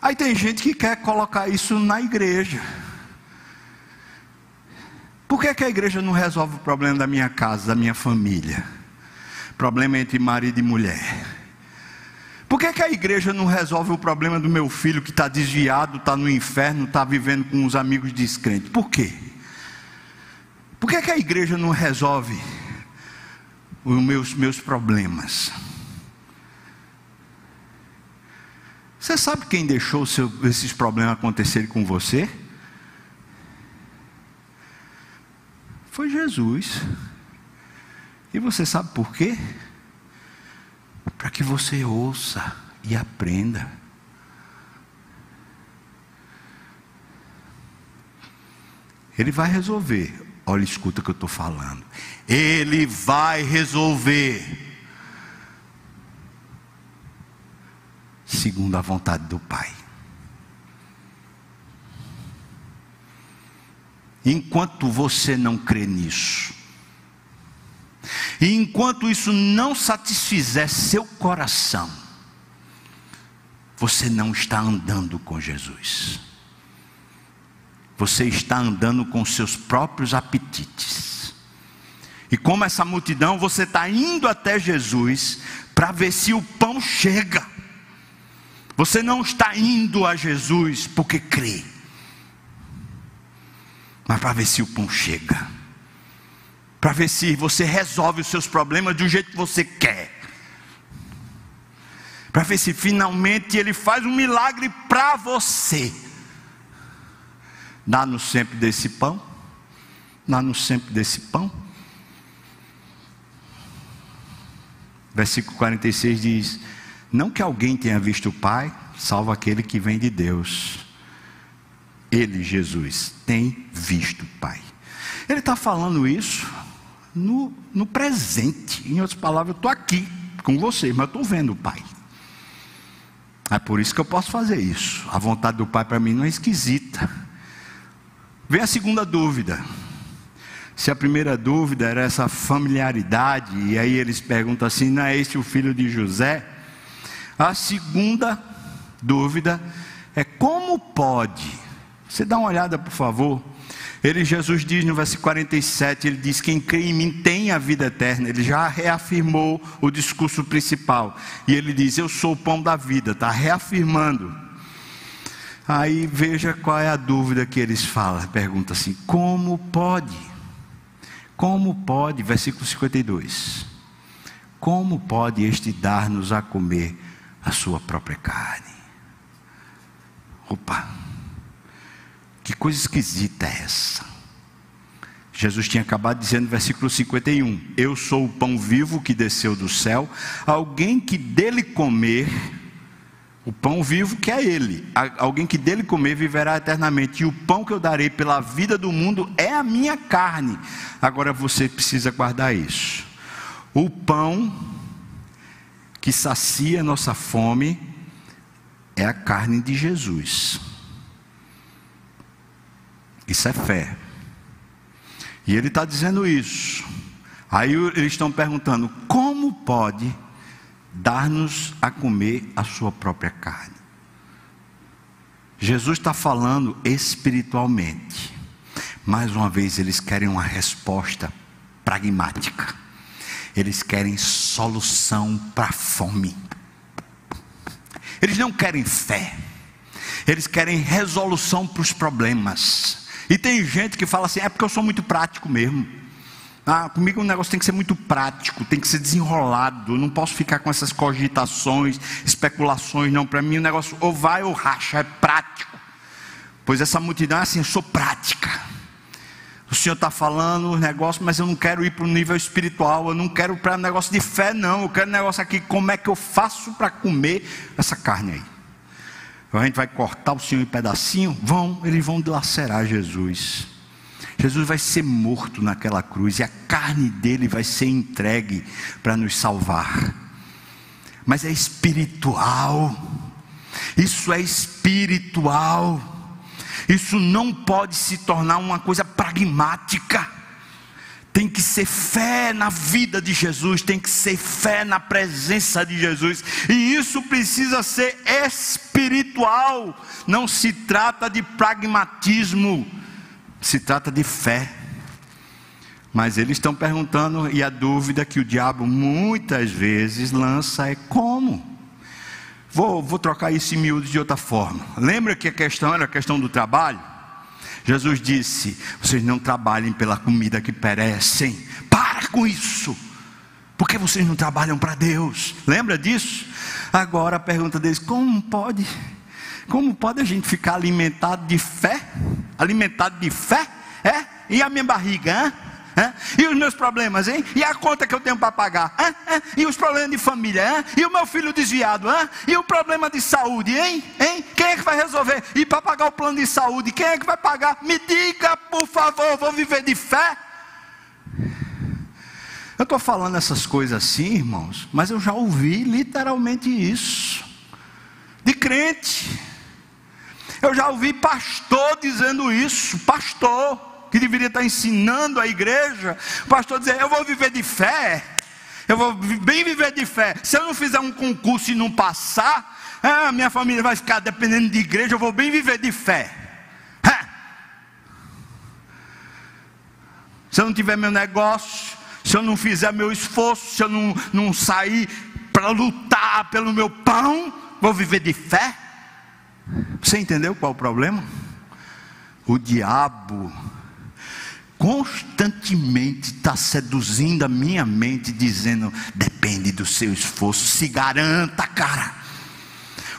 Aí tem gente que quer colocar isso na igreja. Por que, que a igreja não resolve o problema da minha casa, da minha família? Problema entre marido e mulher. Por que, que a igreja não resolve o problema do meu filho que está desviado, está no inferno, está vivendo com os amigos descrentes? Por quê? Por que, que a igreja não resolve os meus, meus problemas? Você sabe quem deixou seu, esses problemas acontecerem com você? Foi Jesus. E você sabe por quê? Para que você ouça e aprenda. Ele vai resolver. Olha, escuta o que eu estou falando. Ele vai resolver. Segundo a vontade do Pai. Enquanto você não crê nisso, e enquanto isso não satisfizer seu coração, você não está andando com Jesus. Você está andando com seus próprios apetites. E como essa multidão, você está indo até Jesus para ver se o pão chega. Você não está indo a Jesus porque crê, mas para ver se o pão chega, para ver se você resolve os seus problemas do jeito que você quer. Para ver se finalmente ele faz um milagre para você. Dá-nos sempre desse pão. Dá-nos sempre desse pão. Versículo 46 diz: Não que alguém tenha visto o Pai, salvo aquele que vem de Deus. Ele, Jesus, tem visto o Pai. Ele está falando isso no, no presente. Em outras palavras, eu estou aqui com você, mas estou vendo o Pai. É por isso que eu posso fazer isso. A vontade do Pai para mim não é esquisita. Vem a segunda dúvida. Se a primeira dúvida era essa familiaridade, e aí eles perguntam assim: não é este o filho de José? A segunda dúvida é como pode? Você dá uma olhada, por favor. Ele, Jesus diz no versículo 47, ele diz: Quem crê em mim tem a vida eterna. Ele já reafirmou o discurso principal. E ele diz: Eu sou o pão da vida. Está reafirmando. Aí veja qual é a dúvida que eles falam. Pergunta assim: Como pode? Como pode? Versículo 52. Como pode este dar-nos a comer a sua própria carne? Opa! Que coisa esquisita é essa? Jesus tinha acabado dizendo no versículo 51: Eu sou o pão vivo que desceu do céu, alguém que dele comer, o pão vivo que é ele, alguém que dele comer viverá eternamente, e o pão que eu darei pela vida do mundo é a minha carne. Agora você precisa guardar isso. O pão que sacia nossa fome é a carne de Jesus. Isso é fé. E ele está dizendo isso. Aí eles estão perguntando: como pode dar-nos a comer a sua própria carne? Jesus está falando espiritualmente. Mais uma vez, eles querem uma resposta pragmática. Eles querem solução para a fome. Eles não querem fé. Eles querem resolução para os problemas. E tem gente que fala assim: é porque eu sou muito prático mesmo. Ah, comigo o negócio tem que ser muito prático, tem que ser desenrolado. Não posso ficar com essas cogitações, especulações, não. Para mim o negócio ou vai ou racha, é prático. Pois essa multidão é assim: eu sou prática. Senhor está falando os negócios, mas eu não quero ir para o nível espiritual, eu não quero para negócio de fé, não. Eu quero negócio aqui, como é que eu faço para comer essa carne aí? a gente vai cortar o Senhor em pedacinho, vão, eles vão dilacerar Jesus. Jesus vai ser morto naquela cruz e a carne dele vai ser entregue para nos salvar. Mas é espiritual. Isso é espiritual. Isso não pode se tornar uma coisa pragmática tem que ser fé na vida de Jesus, tem que ser fé na presença de Jesus, e isso precisa ser espiritual, não se trata de pragmatismo, se trata de fé. Mas eles estão perguntando, e a dúvida que o diabo muitas vezes lança é como? Vou, vou trocar isso em miúdos de outra forma. Lembra que a questão era a questão do trabalho? Jesus disse: Vocês não trabalhem pela comida que perecem. Para com isso. Porque vocês não trabalham para Deus. Lembra disso? Agora a pergunta deles: Como pode? Como pode a gente ficar alimentado de fé? Alimentado de fé? É? E a minha barriga? Hein? E os meus problemas, hein? E a conta que eu tenho para pagar? E os problemas de família? Hein? E o meu filho desviado? Hein? E o problema de saúde, hein? hein? Quem é que vai resolver? E para pagar o plano de saúde, quem é que vai pagar? Me diga, por favor, vou viver de fé? Eu estou falando essas coisas assim, irmãos, mas eu já ouvi literalmente isso. De crente. Eu já ouvi pastor dizendo isso, pastor que deveria estar ensinando a igreja, o pastor dizer: Eu vou viver de fé, eu vou bem viver de fé. Se eu não fizer um concurso e não passar, ah, minha família vai ficar dependendo de igreja, eu vou bem viver de fé. Se eu não tiver meu negócio, se eu não fizer meu esforço, se eu não, não sair para lutar pelo meu pão, vou viver de fé. Você entendeu qual é o problema? O diabo constantemente está seduzindo a minha mente, dizendo: depende do seu esforço, se garanta, cara.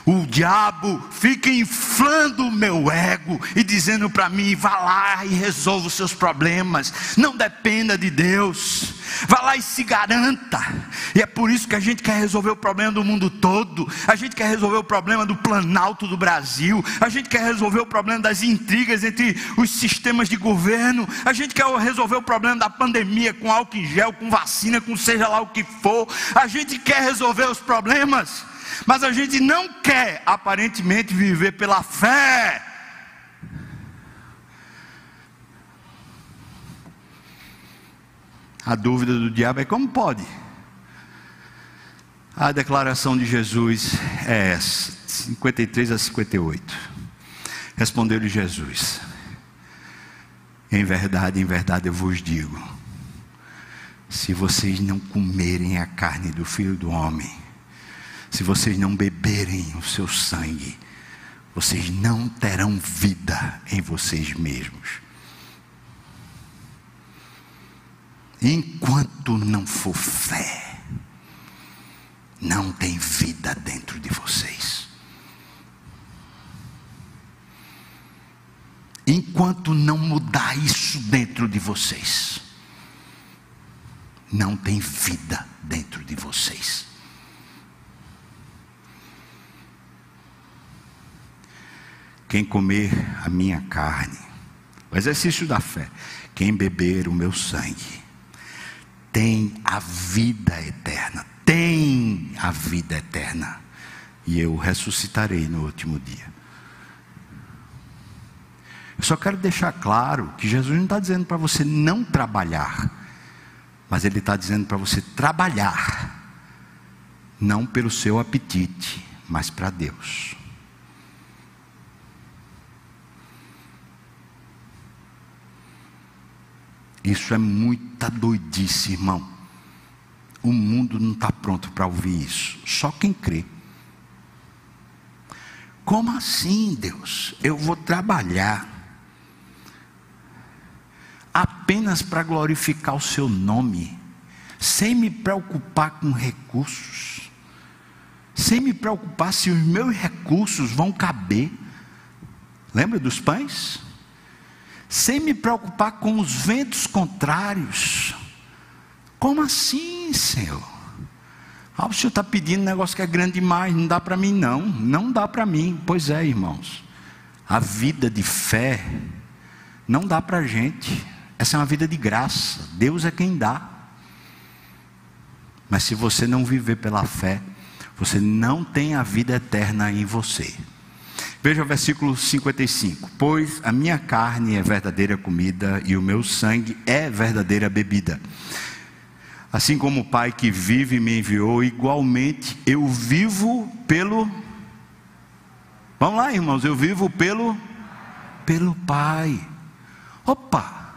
O diabo fica inflando o meu ego e dizendo para mim: vá lá e resolva os seus problemas. Não dependa de Deus. Vá lá e se garanta. E é por isso que a gente quer resolver o problema do mundo todo. A gente quer resolver o problema do Planalto do Brasil. A gente quer resolver o problema das intrigas entre os sistemas de governo. A gente quer resolver o problema da pandemia com álcool em gel, com vacina, com seja lá o que for. A gente quer resolver os problemas mas a gente não quer aparentemente viver pela fé. A dúvida do diabo é como pode? A declaração de Jesus é essa, 53 a 58. Respondeu-lhe Jesus: Em verdade, em verdade eu vos digo: se vocês não comerem a carne do filho do homem, se vocês não beberem o seu sangue, vocês não terão vida em vocês mesmos. Enquanto não for fé, não tem vida dentro de vocês. Enquanto não mudar isso dentro de vocês, não tem vida dentro de vocês. Quem comer a minha carne, o exercício da fé, quem beber o meu sangue, tem a vida eterna, tem a vida eterna, e eu ressuscitarei no último dia. Eu só quero deixar claro que Jesus não está dizendo para você não trabalhar, mas Ele está dizendo para você trabalhar, não pelo seu apetite, mas para Deus. Isso é muita doidice, irmão. O mundo não está pronto para ouvir isso. Só quem crê. Como assim, Deus? Eu vou trabalhar apenas para glorificar o Seu nome, sem me preocupar com recursos, sem me preocupar se os meus recursos vão caber. Lembra dos pães? Sem me preocupar com os ventos contrários. Como assim, Senhor? Ah, o Senhor está pedindo um negócio que é grande demais, não dá para mim, não. Não dá para mim. Pois é, irmãos. A vida de fé não dá para a gente. Essa é uma vida de graça. Deus é quem dá. Mas se você não viver pela fé, você não tem a vida eterna em você. Veja o versículo 55: Pois a minha carne é verdadeira comida e o meu sangue é verdadeira bebida. Assim como o Pai que vive me enviou, igualmente eu vivo pelo. Vamos lá, irmãos, eu vivo pelo pelo Pai. Opa!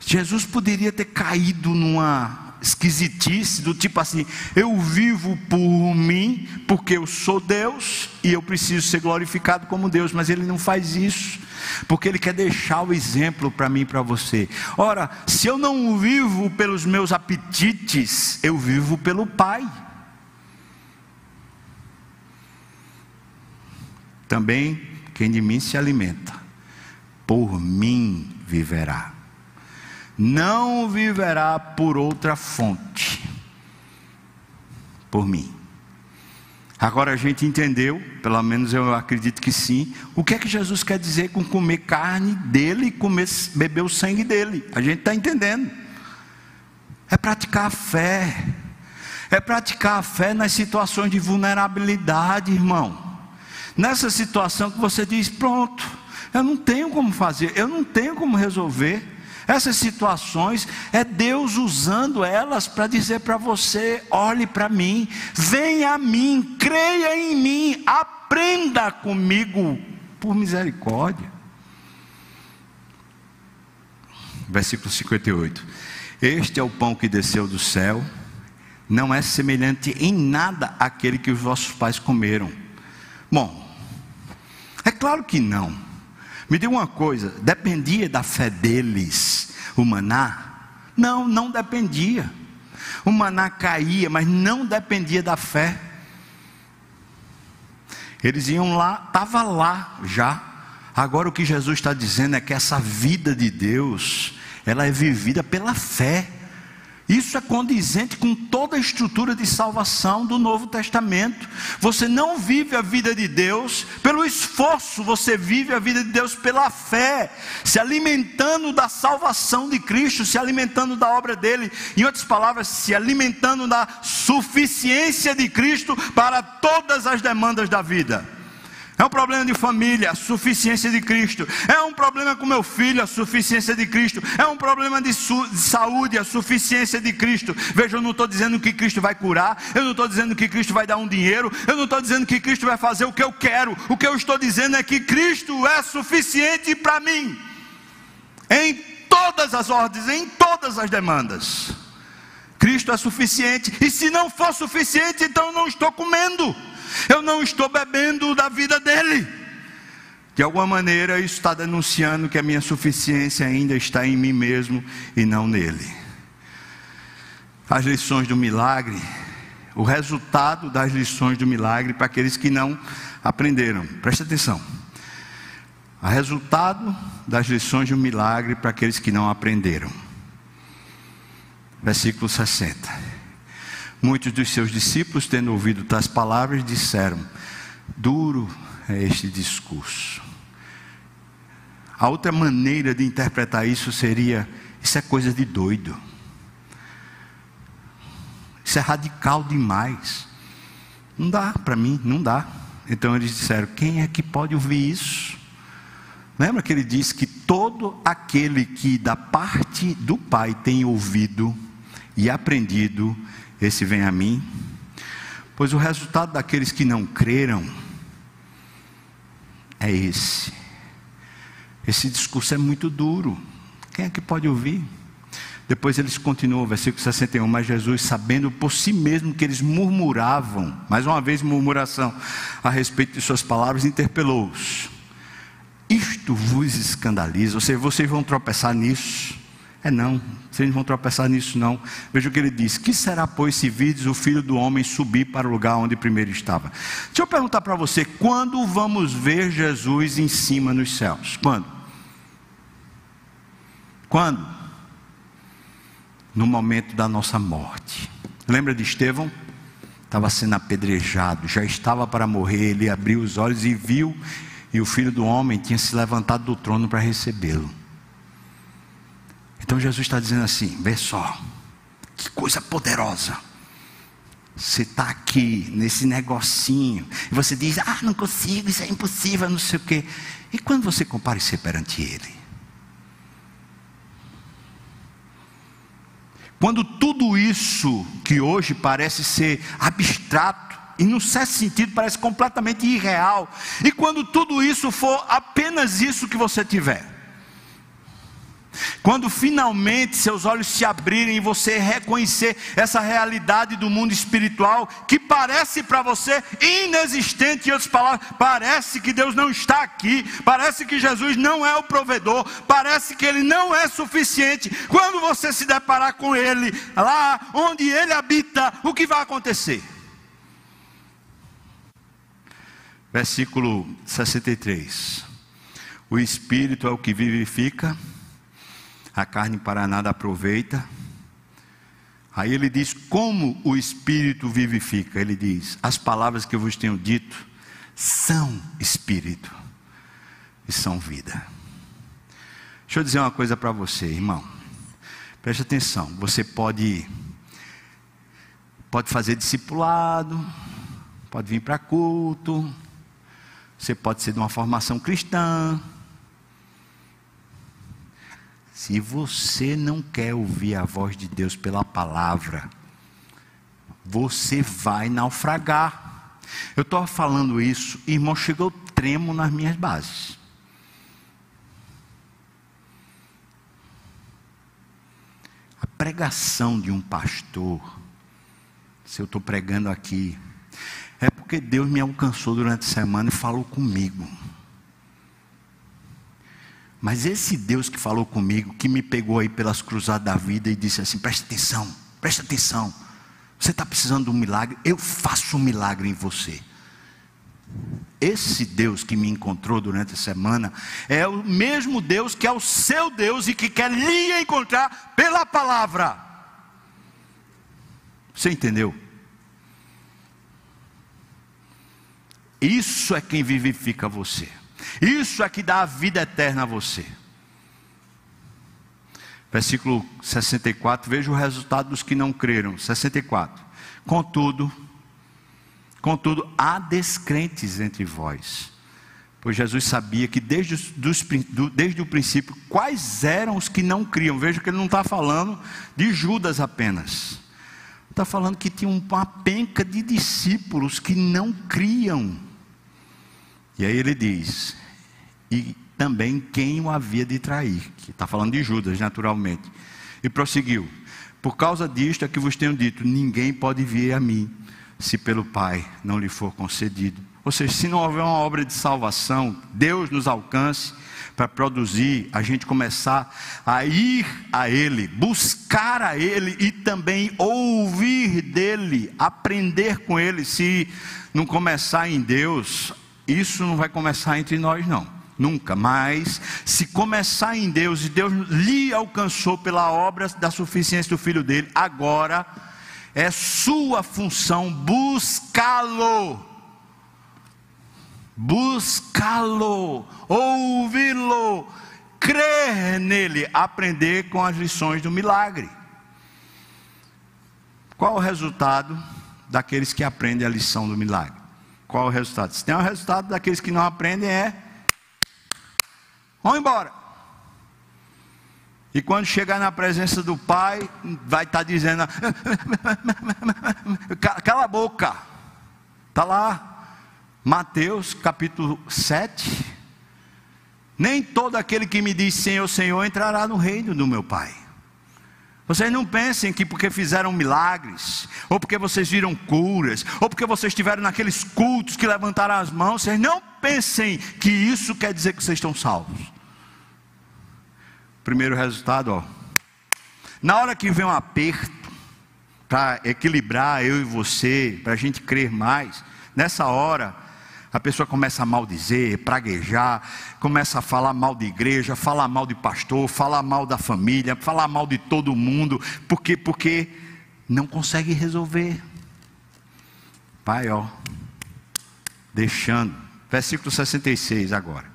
Jesus poderia ter caído numa esquisitice, do tipo assim: eu vivo por mim, porque eu sou Deus e eu preciso ser glorificado como Deus, mas ele não faz isso, porque ele quer deixar o exemplo para mim e para você. Ora, se eu não vivo pelos meus apetites, eu vivo pelo Pai. Também quem de mim se alimenta, por mim viverá não viverá por outra fonte, por mim. Agora a gente entendeu, pelo menos eu acredito que sim, o que é que Jesus quer dizer com comer carne dele e comer, beber o sangue dele. A gente está entendendo. É praticar a fé. É praticar a fé nas situações de vulnerabilidade, irmão. Nessa situação que você diz: pronto, eu não tenho como fazer, eu não tenho como resolver. Essas situações é Deus usando elas para dizer para você: olhe para mim, venha a mim, creia em mim, aprenda comigo, por misericórdia. Versículo 58. Este é o pão que desceu do céu, não é semelhante em nada àquele que os vossos pais comeram. Bom, é claro que não. Me diga uma coisa: dependia da fé deles o maná? Não, não dependia. O maná caía, mas não dependia da fé. Eles iam lá, estava lá já. Agora o que Jesus está dizendo é que essa vida de Deus, ela é vivida pela fé. Isso é condizente com toda a estrutura de salvação do Novo Testamento. Você não vive a vida de Deus pelo esforço, você vive a vida de Deus pela fé, se alimentando da salvação de Cristo, se alimentando da obra dele, em outras palavras, se alimentando da suficiência de Cristo para todas as demandas da vida. É um problema de família, a suficiência de Cristo. É um problema com meu filho, a suficiência de Cristo. É um problema de, de saúde, a suficiência de Cristo. Veja, eu não estou dizendo que Cristo vai curar, eu não estou dizendo que Cristo vai dar um dinheiro, eu não estou dizendo que Cristo vai fazer o que eu quero. O que eu estou dizendo é que Cristo é suficiente para mim, em todas as ordens, em todas as demandas. Cristo é suficiente, e se não for suficiente, então eu não estou comendo eu não estou bebendo da vida dele. De alguma maneira, isso está denunciando que a minha suficiência ainda está em mim mesmo e não nele. As lições do milagre, o resultado das lições do milagre para aqueles que não aprenderam. Preste atenção. O resultado das lições do milagre para aqueles que não aprenderam. Versículo 60. Muitos dos seus discípulos, tendo ouvido tais palavras, disseram: Duro é este discurso. A outra maneira de interpretar isso seria: Isso é coisa de doido. Isso é radical demais. Não dá para mim, não dá. Então eles disseram: Quem é que pode ouvir isso? Lembra que ele disse que todo aquele que da parte do Pai tem ouvido e aprendido, esse vem a mim. Pois o resultado daqueles que não creram é esse. Esse discurso é muito duro. Quem é que pode ouvir? Depois eles continuam, versículo 61. Mas Jesus, sabendo por si mesmo que eles murmuravam, mais uma vez murmuração, a respeito de suas palavras, interpelou-os. Isto vos escandaliza, ou seja, vocês vão tropeçar nisso. É não, vocês não vão tropeçar nisso não. Veja o que ele diz: Que será, pois, se vides o filho do homem subir para o lugar onde primeiro estava? Deixa eu perguntar para você: quando vamos ver Jesus em cima nos céus? Quando? Quando? No momento da nossa morte. Lembra de Estevão? Estava sendo apedrejado, já estava para morrer. Ele abriu os olhos e viu, e o filho do homem tinha se levantado do trono para recebê-lo. Então Jesus está dizendo assim: vê só, que coisa poderosa. Você está aqui nesse negocinho, e você diz: ah, não consigo, isso é impossível, não sei o quê. E quando você comparecer perante Ele? Quando tudo isso que hoje parece ser abstrato, e no certo sentido parece completamente irreal, e quando tudo isso for apenas isso que você tiver, quando finalmente seus olhos se abrirem e você reconhecer essa realidade do mundo espiritual que parece para você inexistente, em outras palavras, parece que Deus não está aqui, parece que Jesus não é o provedor, parece que Ele não é suficiente. Quando você se deparar com Ele, lá onde Ele habita, o que vai acontecer? Versículo 63. O Espírito é o que vivifica a carne para nada aproveita. Aí ele diz: Como o Espírito vivifica? Ele diz: As palavras que eu vos tenho dito são Espírito e são vida. Deixa eu dizer uma coisa para você, irmão. Preste atenção. Você pode pode fazer discipulado, pode vir para culto, você pode ser de uma formação cristã, se você não quer ouvir a voz de Deus pela palavra, você vai naufragar. Eu estou falando isso, irmão, chegou tremo nas minhas bases. A pregação de um pastor, se eu estou pregando aqui, é porque Deus me alcançou durante a semana e falou comigo. Mas esse Deus que falou comigo, que me pegou aí pelas cruzadas da vida e disse assim: presta atenção, presta atenção. Você está precisando de um milagre? Eu faço um milagre em você. Esse Deus que me encontrou durante a semana é o mesmo Deus que é o seu Deus e que quer lhe encontrar pela palavra. Você entendeu? Isso é quem vivifica você. Isso é que dá a vida eterna a você. Versículo 64, veja o resultado dos que não creram. 64. Contudo, contudo, há descrentes entre vós. Pois Jesus sabia que desde, dos, desde o princípio quais eram os que não criam. Veja que ele não está falando de Judas apenas. Está falando que tinha uma penca de discípulos que não criam. E aí ele diz: e também quem o havia de trair, que está falando de Judas, naturalmente. E prosseguiu: Por causa disto é que vos tenho dito: ninguém pode vir a mim, se pelo Pai não lhe for concedido. Ou seja, se não houver uma obra de salvação, Deus nos alcance para produzir, a gente começar a ir a Ele, buscar a Ele e também ouvir dEle, aprender com Ele. Se não começar em Deus, isso não vai começar entre nós, não. Nunca. Mas, se começar em Deus, e Deus lhe alcançou pela obra da suficiência do Filho dele, agora é sua função buscá-lo. Buscá-lo, ouvi-lo, crer nele, aprender com as lições do milagre. Qual o resultado daqueles que aprendem a lição do milagre? Qual o resultado? Se tem um resultado daqueles que não aprendem é vão embora. E quando chegar na presença do Pai, vai estar dizendo: cala a boca. Está lá, Mateus capítulo 7. Nem todo aquele que me diz Senhor, Senhor entrará no reino do meu Pai. Vocês não pensem que porque fizeram milagres, ou porque vocês viram curas, ou porque vocês estiveram naqueles cultos que levantaram as mãos, vocês não pensem que isso quer dizer que vocês estão salvos. Primeiro resultado, ó. Na hora que vem um aperto, para equilibrar eu e você, para a gente crer mais, nessa hora, a pessoa começa a maldizer, praguejar, começa a falar mal de igreja, falar mal de pastor, falar mal da família, falar mal de todo mundo, porque porque não consegue resolver. Pai, ó, deixando. Versículo 66 agora.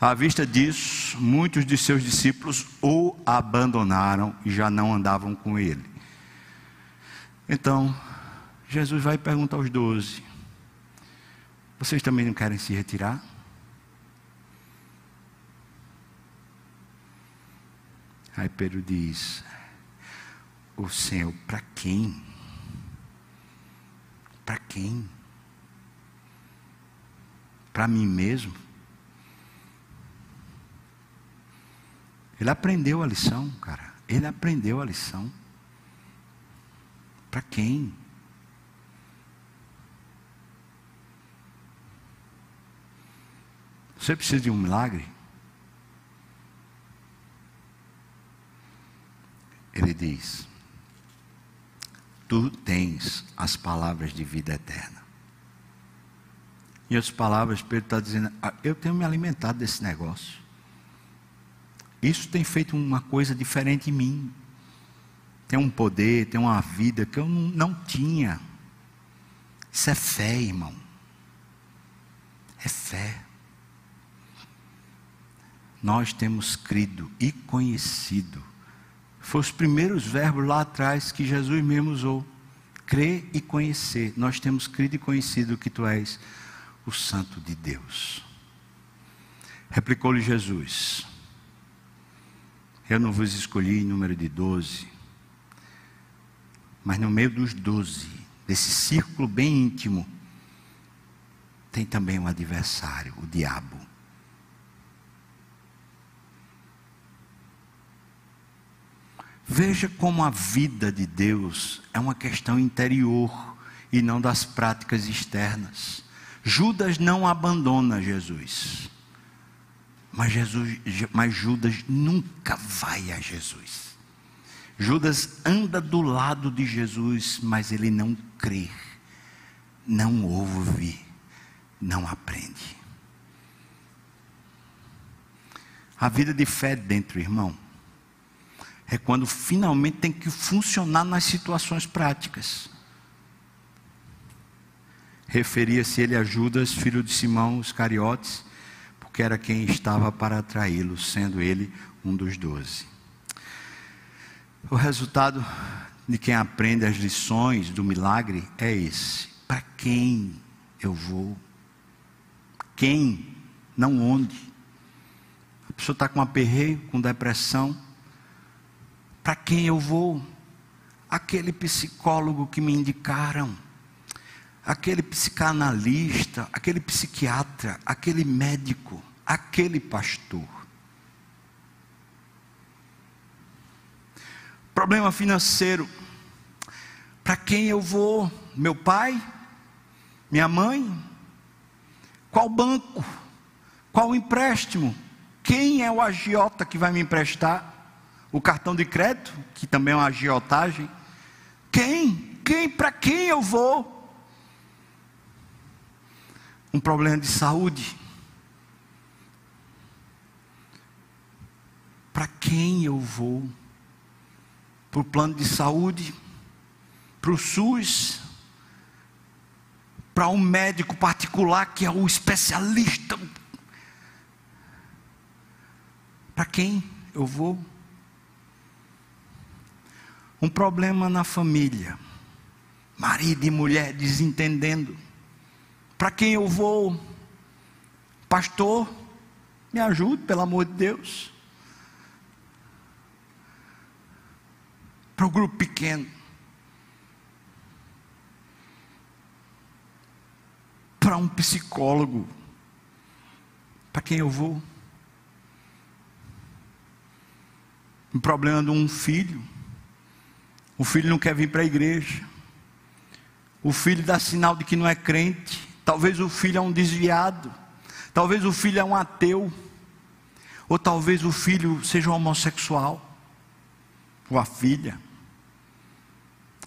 À vista disso, muitos de seus discípulos o abandonaram e já não andavam com ele. Então, Jesus vai perguntar aos doze: vocês também não querem se retirar? Aí Pedro diz: O Senhor, para quem? Para quem? Para mim mesmo? Ele aprendeu a lição, cara. Ele aprendeu a lição. Para quem? Você precisa de um milagre? Ele diz: Tu tens as palavras de vida eterna. E as palavras, Pedro está dizendo: ah, Eu tenho me alimentado desse negócio. Isso tem feito uma coisa diferente em mim. Tem um poder, tem uma vida que eu não tinha. Isso é fé, irmão. É fé nós temos crido e conhecido. Foi os primeiros verbos lá atrás que Jesus mesmo usou. Crer e conhecer. Nós temos crido e conhecido que tu és o Santo de Deus. Replicou-lhe Jesus: Eu não vos escolhi em número de doze, mas no meio dos doze, desse círculo bem íntimo, tem também um adversário, o diabo. Veja como a vida de Deus é uma questão interior e não das práticas externas. Judas não abandona Jesus, Mas, Jesus, mas Judas nunca vai a Jesus. Judas anda do lado de Jesus, mas ele não crê, não ouve, não aprende. A vida de fé dentro, irmão, é quando finalmente tem que funcionar nas situações práticas. Referia-se ele a Judas, filho de Simão Iscariotes, porque era quem estava para atraí-lo, sendo ele um dos doze. O resultado de quem aprende as lições do milagre é esse: para quem eu vou? Quem, não onde pessoa está com aperreio, com depressão. Para quem eu vou? Aquele psicólogo que me indicaram, aquele psicanalista, aquele psiquiatra, aquele médico, aquele pastor. Problema financeiro. Para quem eu vou? Meu pai? Minha mãe? Qual banco? Qual empréstimo? Quem é o agiota que vai me emprestar? O cartão de crédito, que também é uma agiotagem? Quem? Quem? Para quem eu vou? Um problema de saúde. Para quem eu vou? Para o plano de saúde? Para o SUS? Para um médico particular que é o especialista, para quem eu vou? Um problema na família, marido e mulher desentendendo. Para quem eu vou? Pastor, me ajude, pelo amor de Deus. Para o grupo pequeno. Para um psicólogo. Para quem eu vou? um problema de um filho. O filho não quer vir para a igreja. O filho dá sinal de que não é crente. Talvez o filho é um desviado. Talvez o filho é um ateu. Ou talvez o filho seja um homossexual. Ou a filha.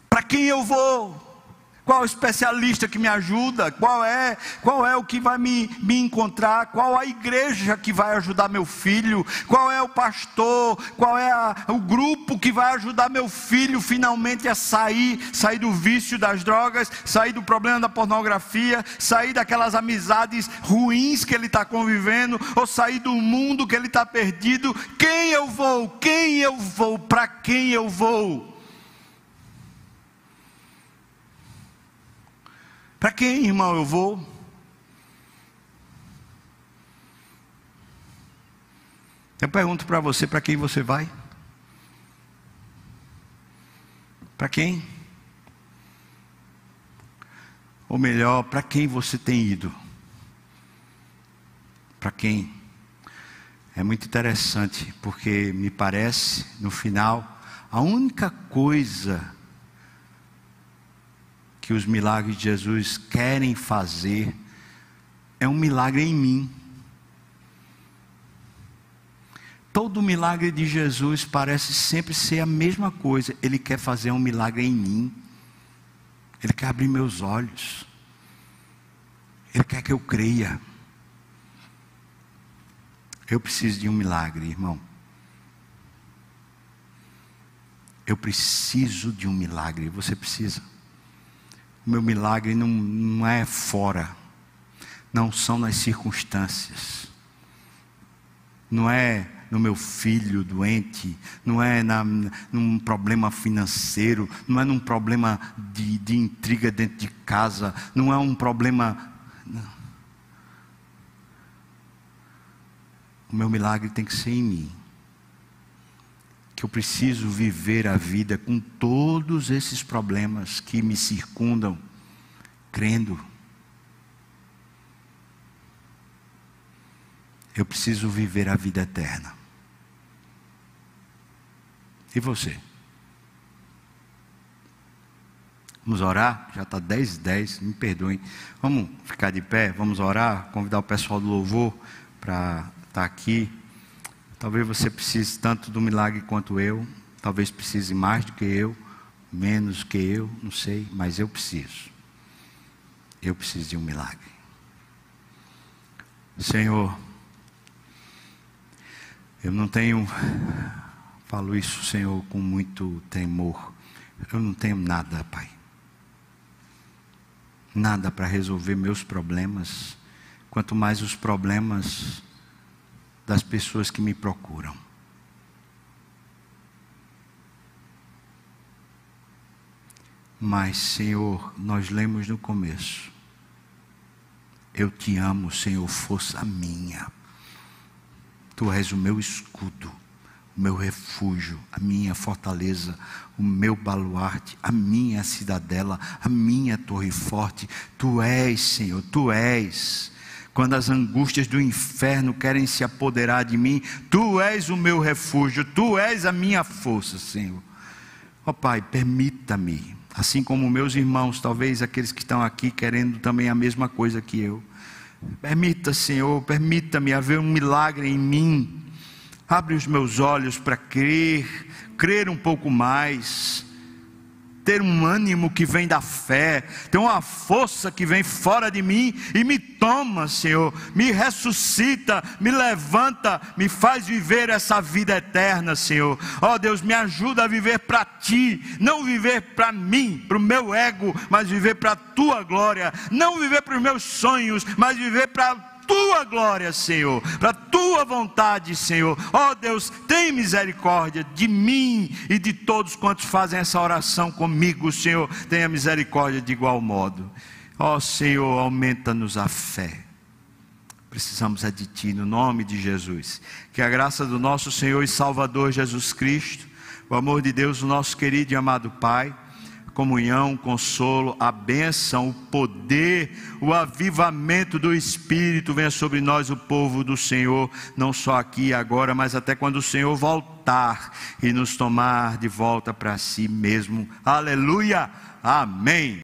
Para quem eu vou? Qual especialista que me ajuda? Qual é? Qual é o que vai me, me encontrar? Qual a igreja que vai ajudar meu filho? Qual é o pastor? Qual é a, o grupo que vai ajudar meu filho finalmente a sair, sair do vício das drogas, sair do problema da pornografia, sair daquelas amizades ruins que ele está convivendo, ou sair do mundo que ele está perdido? Quem eu vou? Quem eu vou? Para quem eu vou? Para quem, irmão, eu vou? Eu pergunto para você: para quem você vai? Para quem? Ou melhor, para quem você tem ido? Para quem? É muito interessante, porque me parece, no final, a única coisa que os milagres de Jesus querem fazer é um milagre em mim. Todo milagre de Jesus parece sempre ser a mesma coisa. Ele quer fazer um milagre em mim. Ele quer abrir meus olhos. Ele quer que eu creia. Eu preciso de um milagre, irmão. Eu preciso de um milagre. Você precisa. O meu milagre não, não é fora, não são nas circunstâncias, não é no meu filho doente, não é na, num problema financeiro, não é num problema de, de intriga dentro de casa, não é um problema. O meu milagre tem que ser em mim que eu preciso viver a vida com todos esses problemas que me circundam, crendo. Eu preciso viver a vida eterna. E você? Vamos orar? Já está 10 10, me perdoem. Vamos ficar de pé, vamos orar, convidar o pessoal do louvor para está aqui. Talvez você precise tanto do milagre quanto eu, talvez precise mais do que eu, menos que eu, não sei, mas eu preciso. Eu preciso de um milagre. Senhor, eu não tenho, falo isso, Senhor, com muito temor. Eu não tenho nada, Pai. Nada para resolver meus problemas, quanto mais os problemas das pessoas que me procuram. Mas, Senhor, nós lemos no começo. Eu te amo, Senhor, força minha. Tu és o meu escudo, o meu refúgio, a minha fortaleza, o meu baluarte, a minha cidadela, a minha torre forte. Tu és, Senhor, tu és. Quando as angústias do inferno querem se apoderar de mim, tu és o meu refúgio, tu és a minha força, Senhor. Ó oh, Pai, permita-me, assim como meus irmãos, talvez aqueles que estão aqui querendo também a mesma coisa que eu Permita, Senhor, permita-me haver um milagre em mim. Abre os meus olhos para crer, crer um pouco mais ter um ânimo que vem da fé, ter uma força que vem fora de mim e me toma, Senhor, me ressuscita, me levanta, me faz viver essa vida eterna, Senhor. Ó oh, Deus, me ajuda a viver para ti, não viver para mim, para o meu ego, mas viver para a tua glória, não viver para os meus sonhos, mas viver para tua glória, Senhor, para tua vontade, Senhor. Ó oh, Deus, tem misericórdia de mim e de todos quantos fazem essa oração comigo, Senhor. Tenha misericórdia de igual modo. Ó oh, Senhor, aumenta-nos a fé. Precisamos é de Ti, no nome de Jesus. Que a graça do nosso Senhor e Salvador Jesus Cristo, o amor de Deus, o nosso querido e amado Pai comunhão, consolo, a bênção, o poder, o avivamento do Espírito venha sobre nós, o povo do Senhor, não só aqui e agora, mas até quando o Senhor voltar e nos tomar de volta para si mesmo. Aleluia! Amém.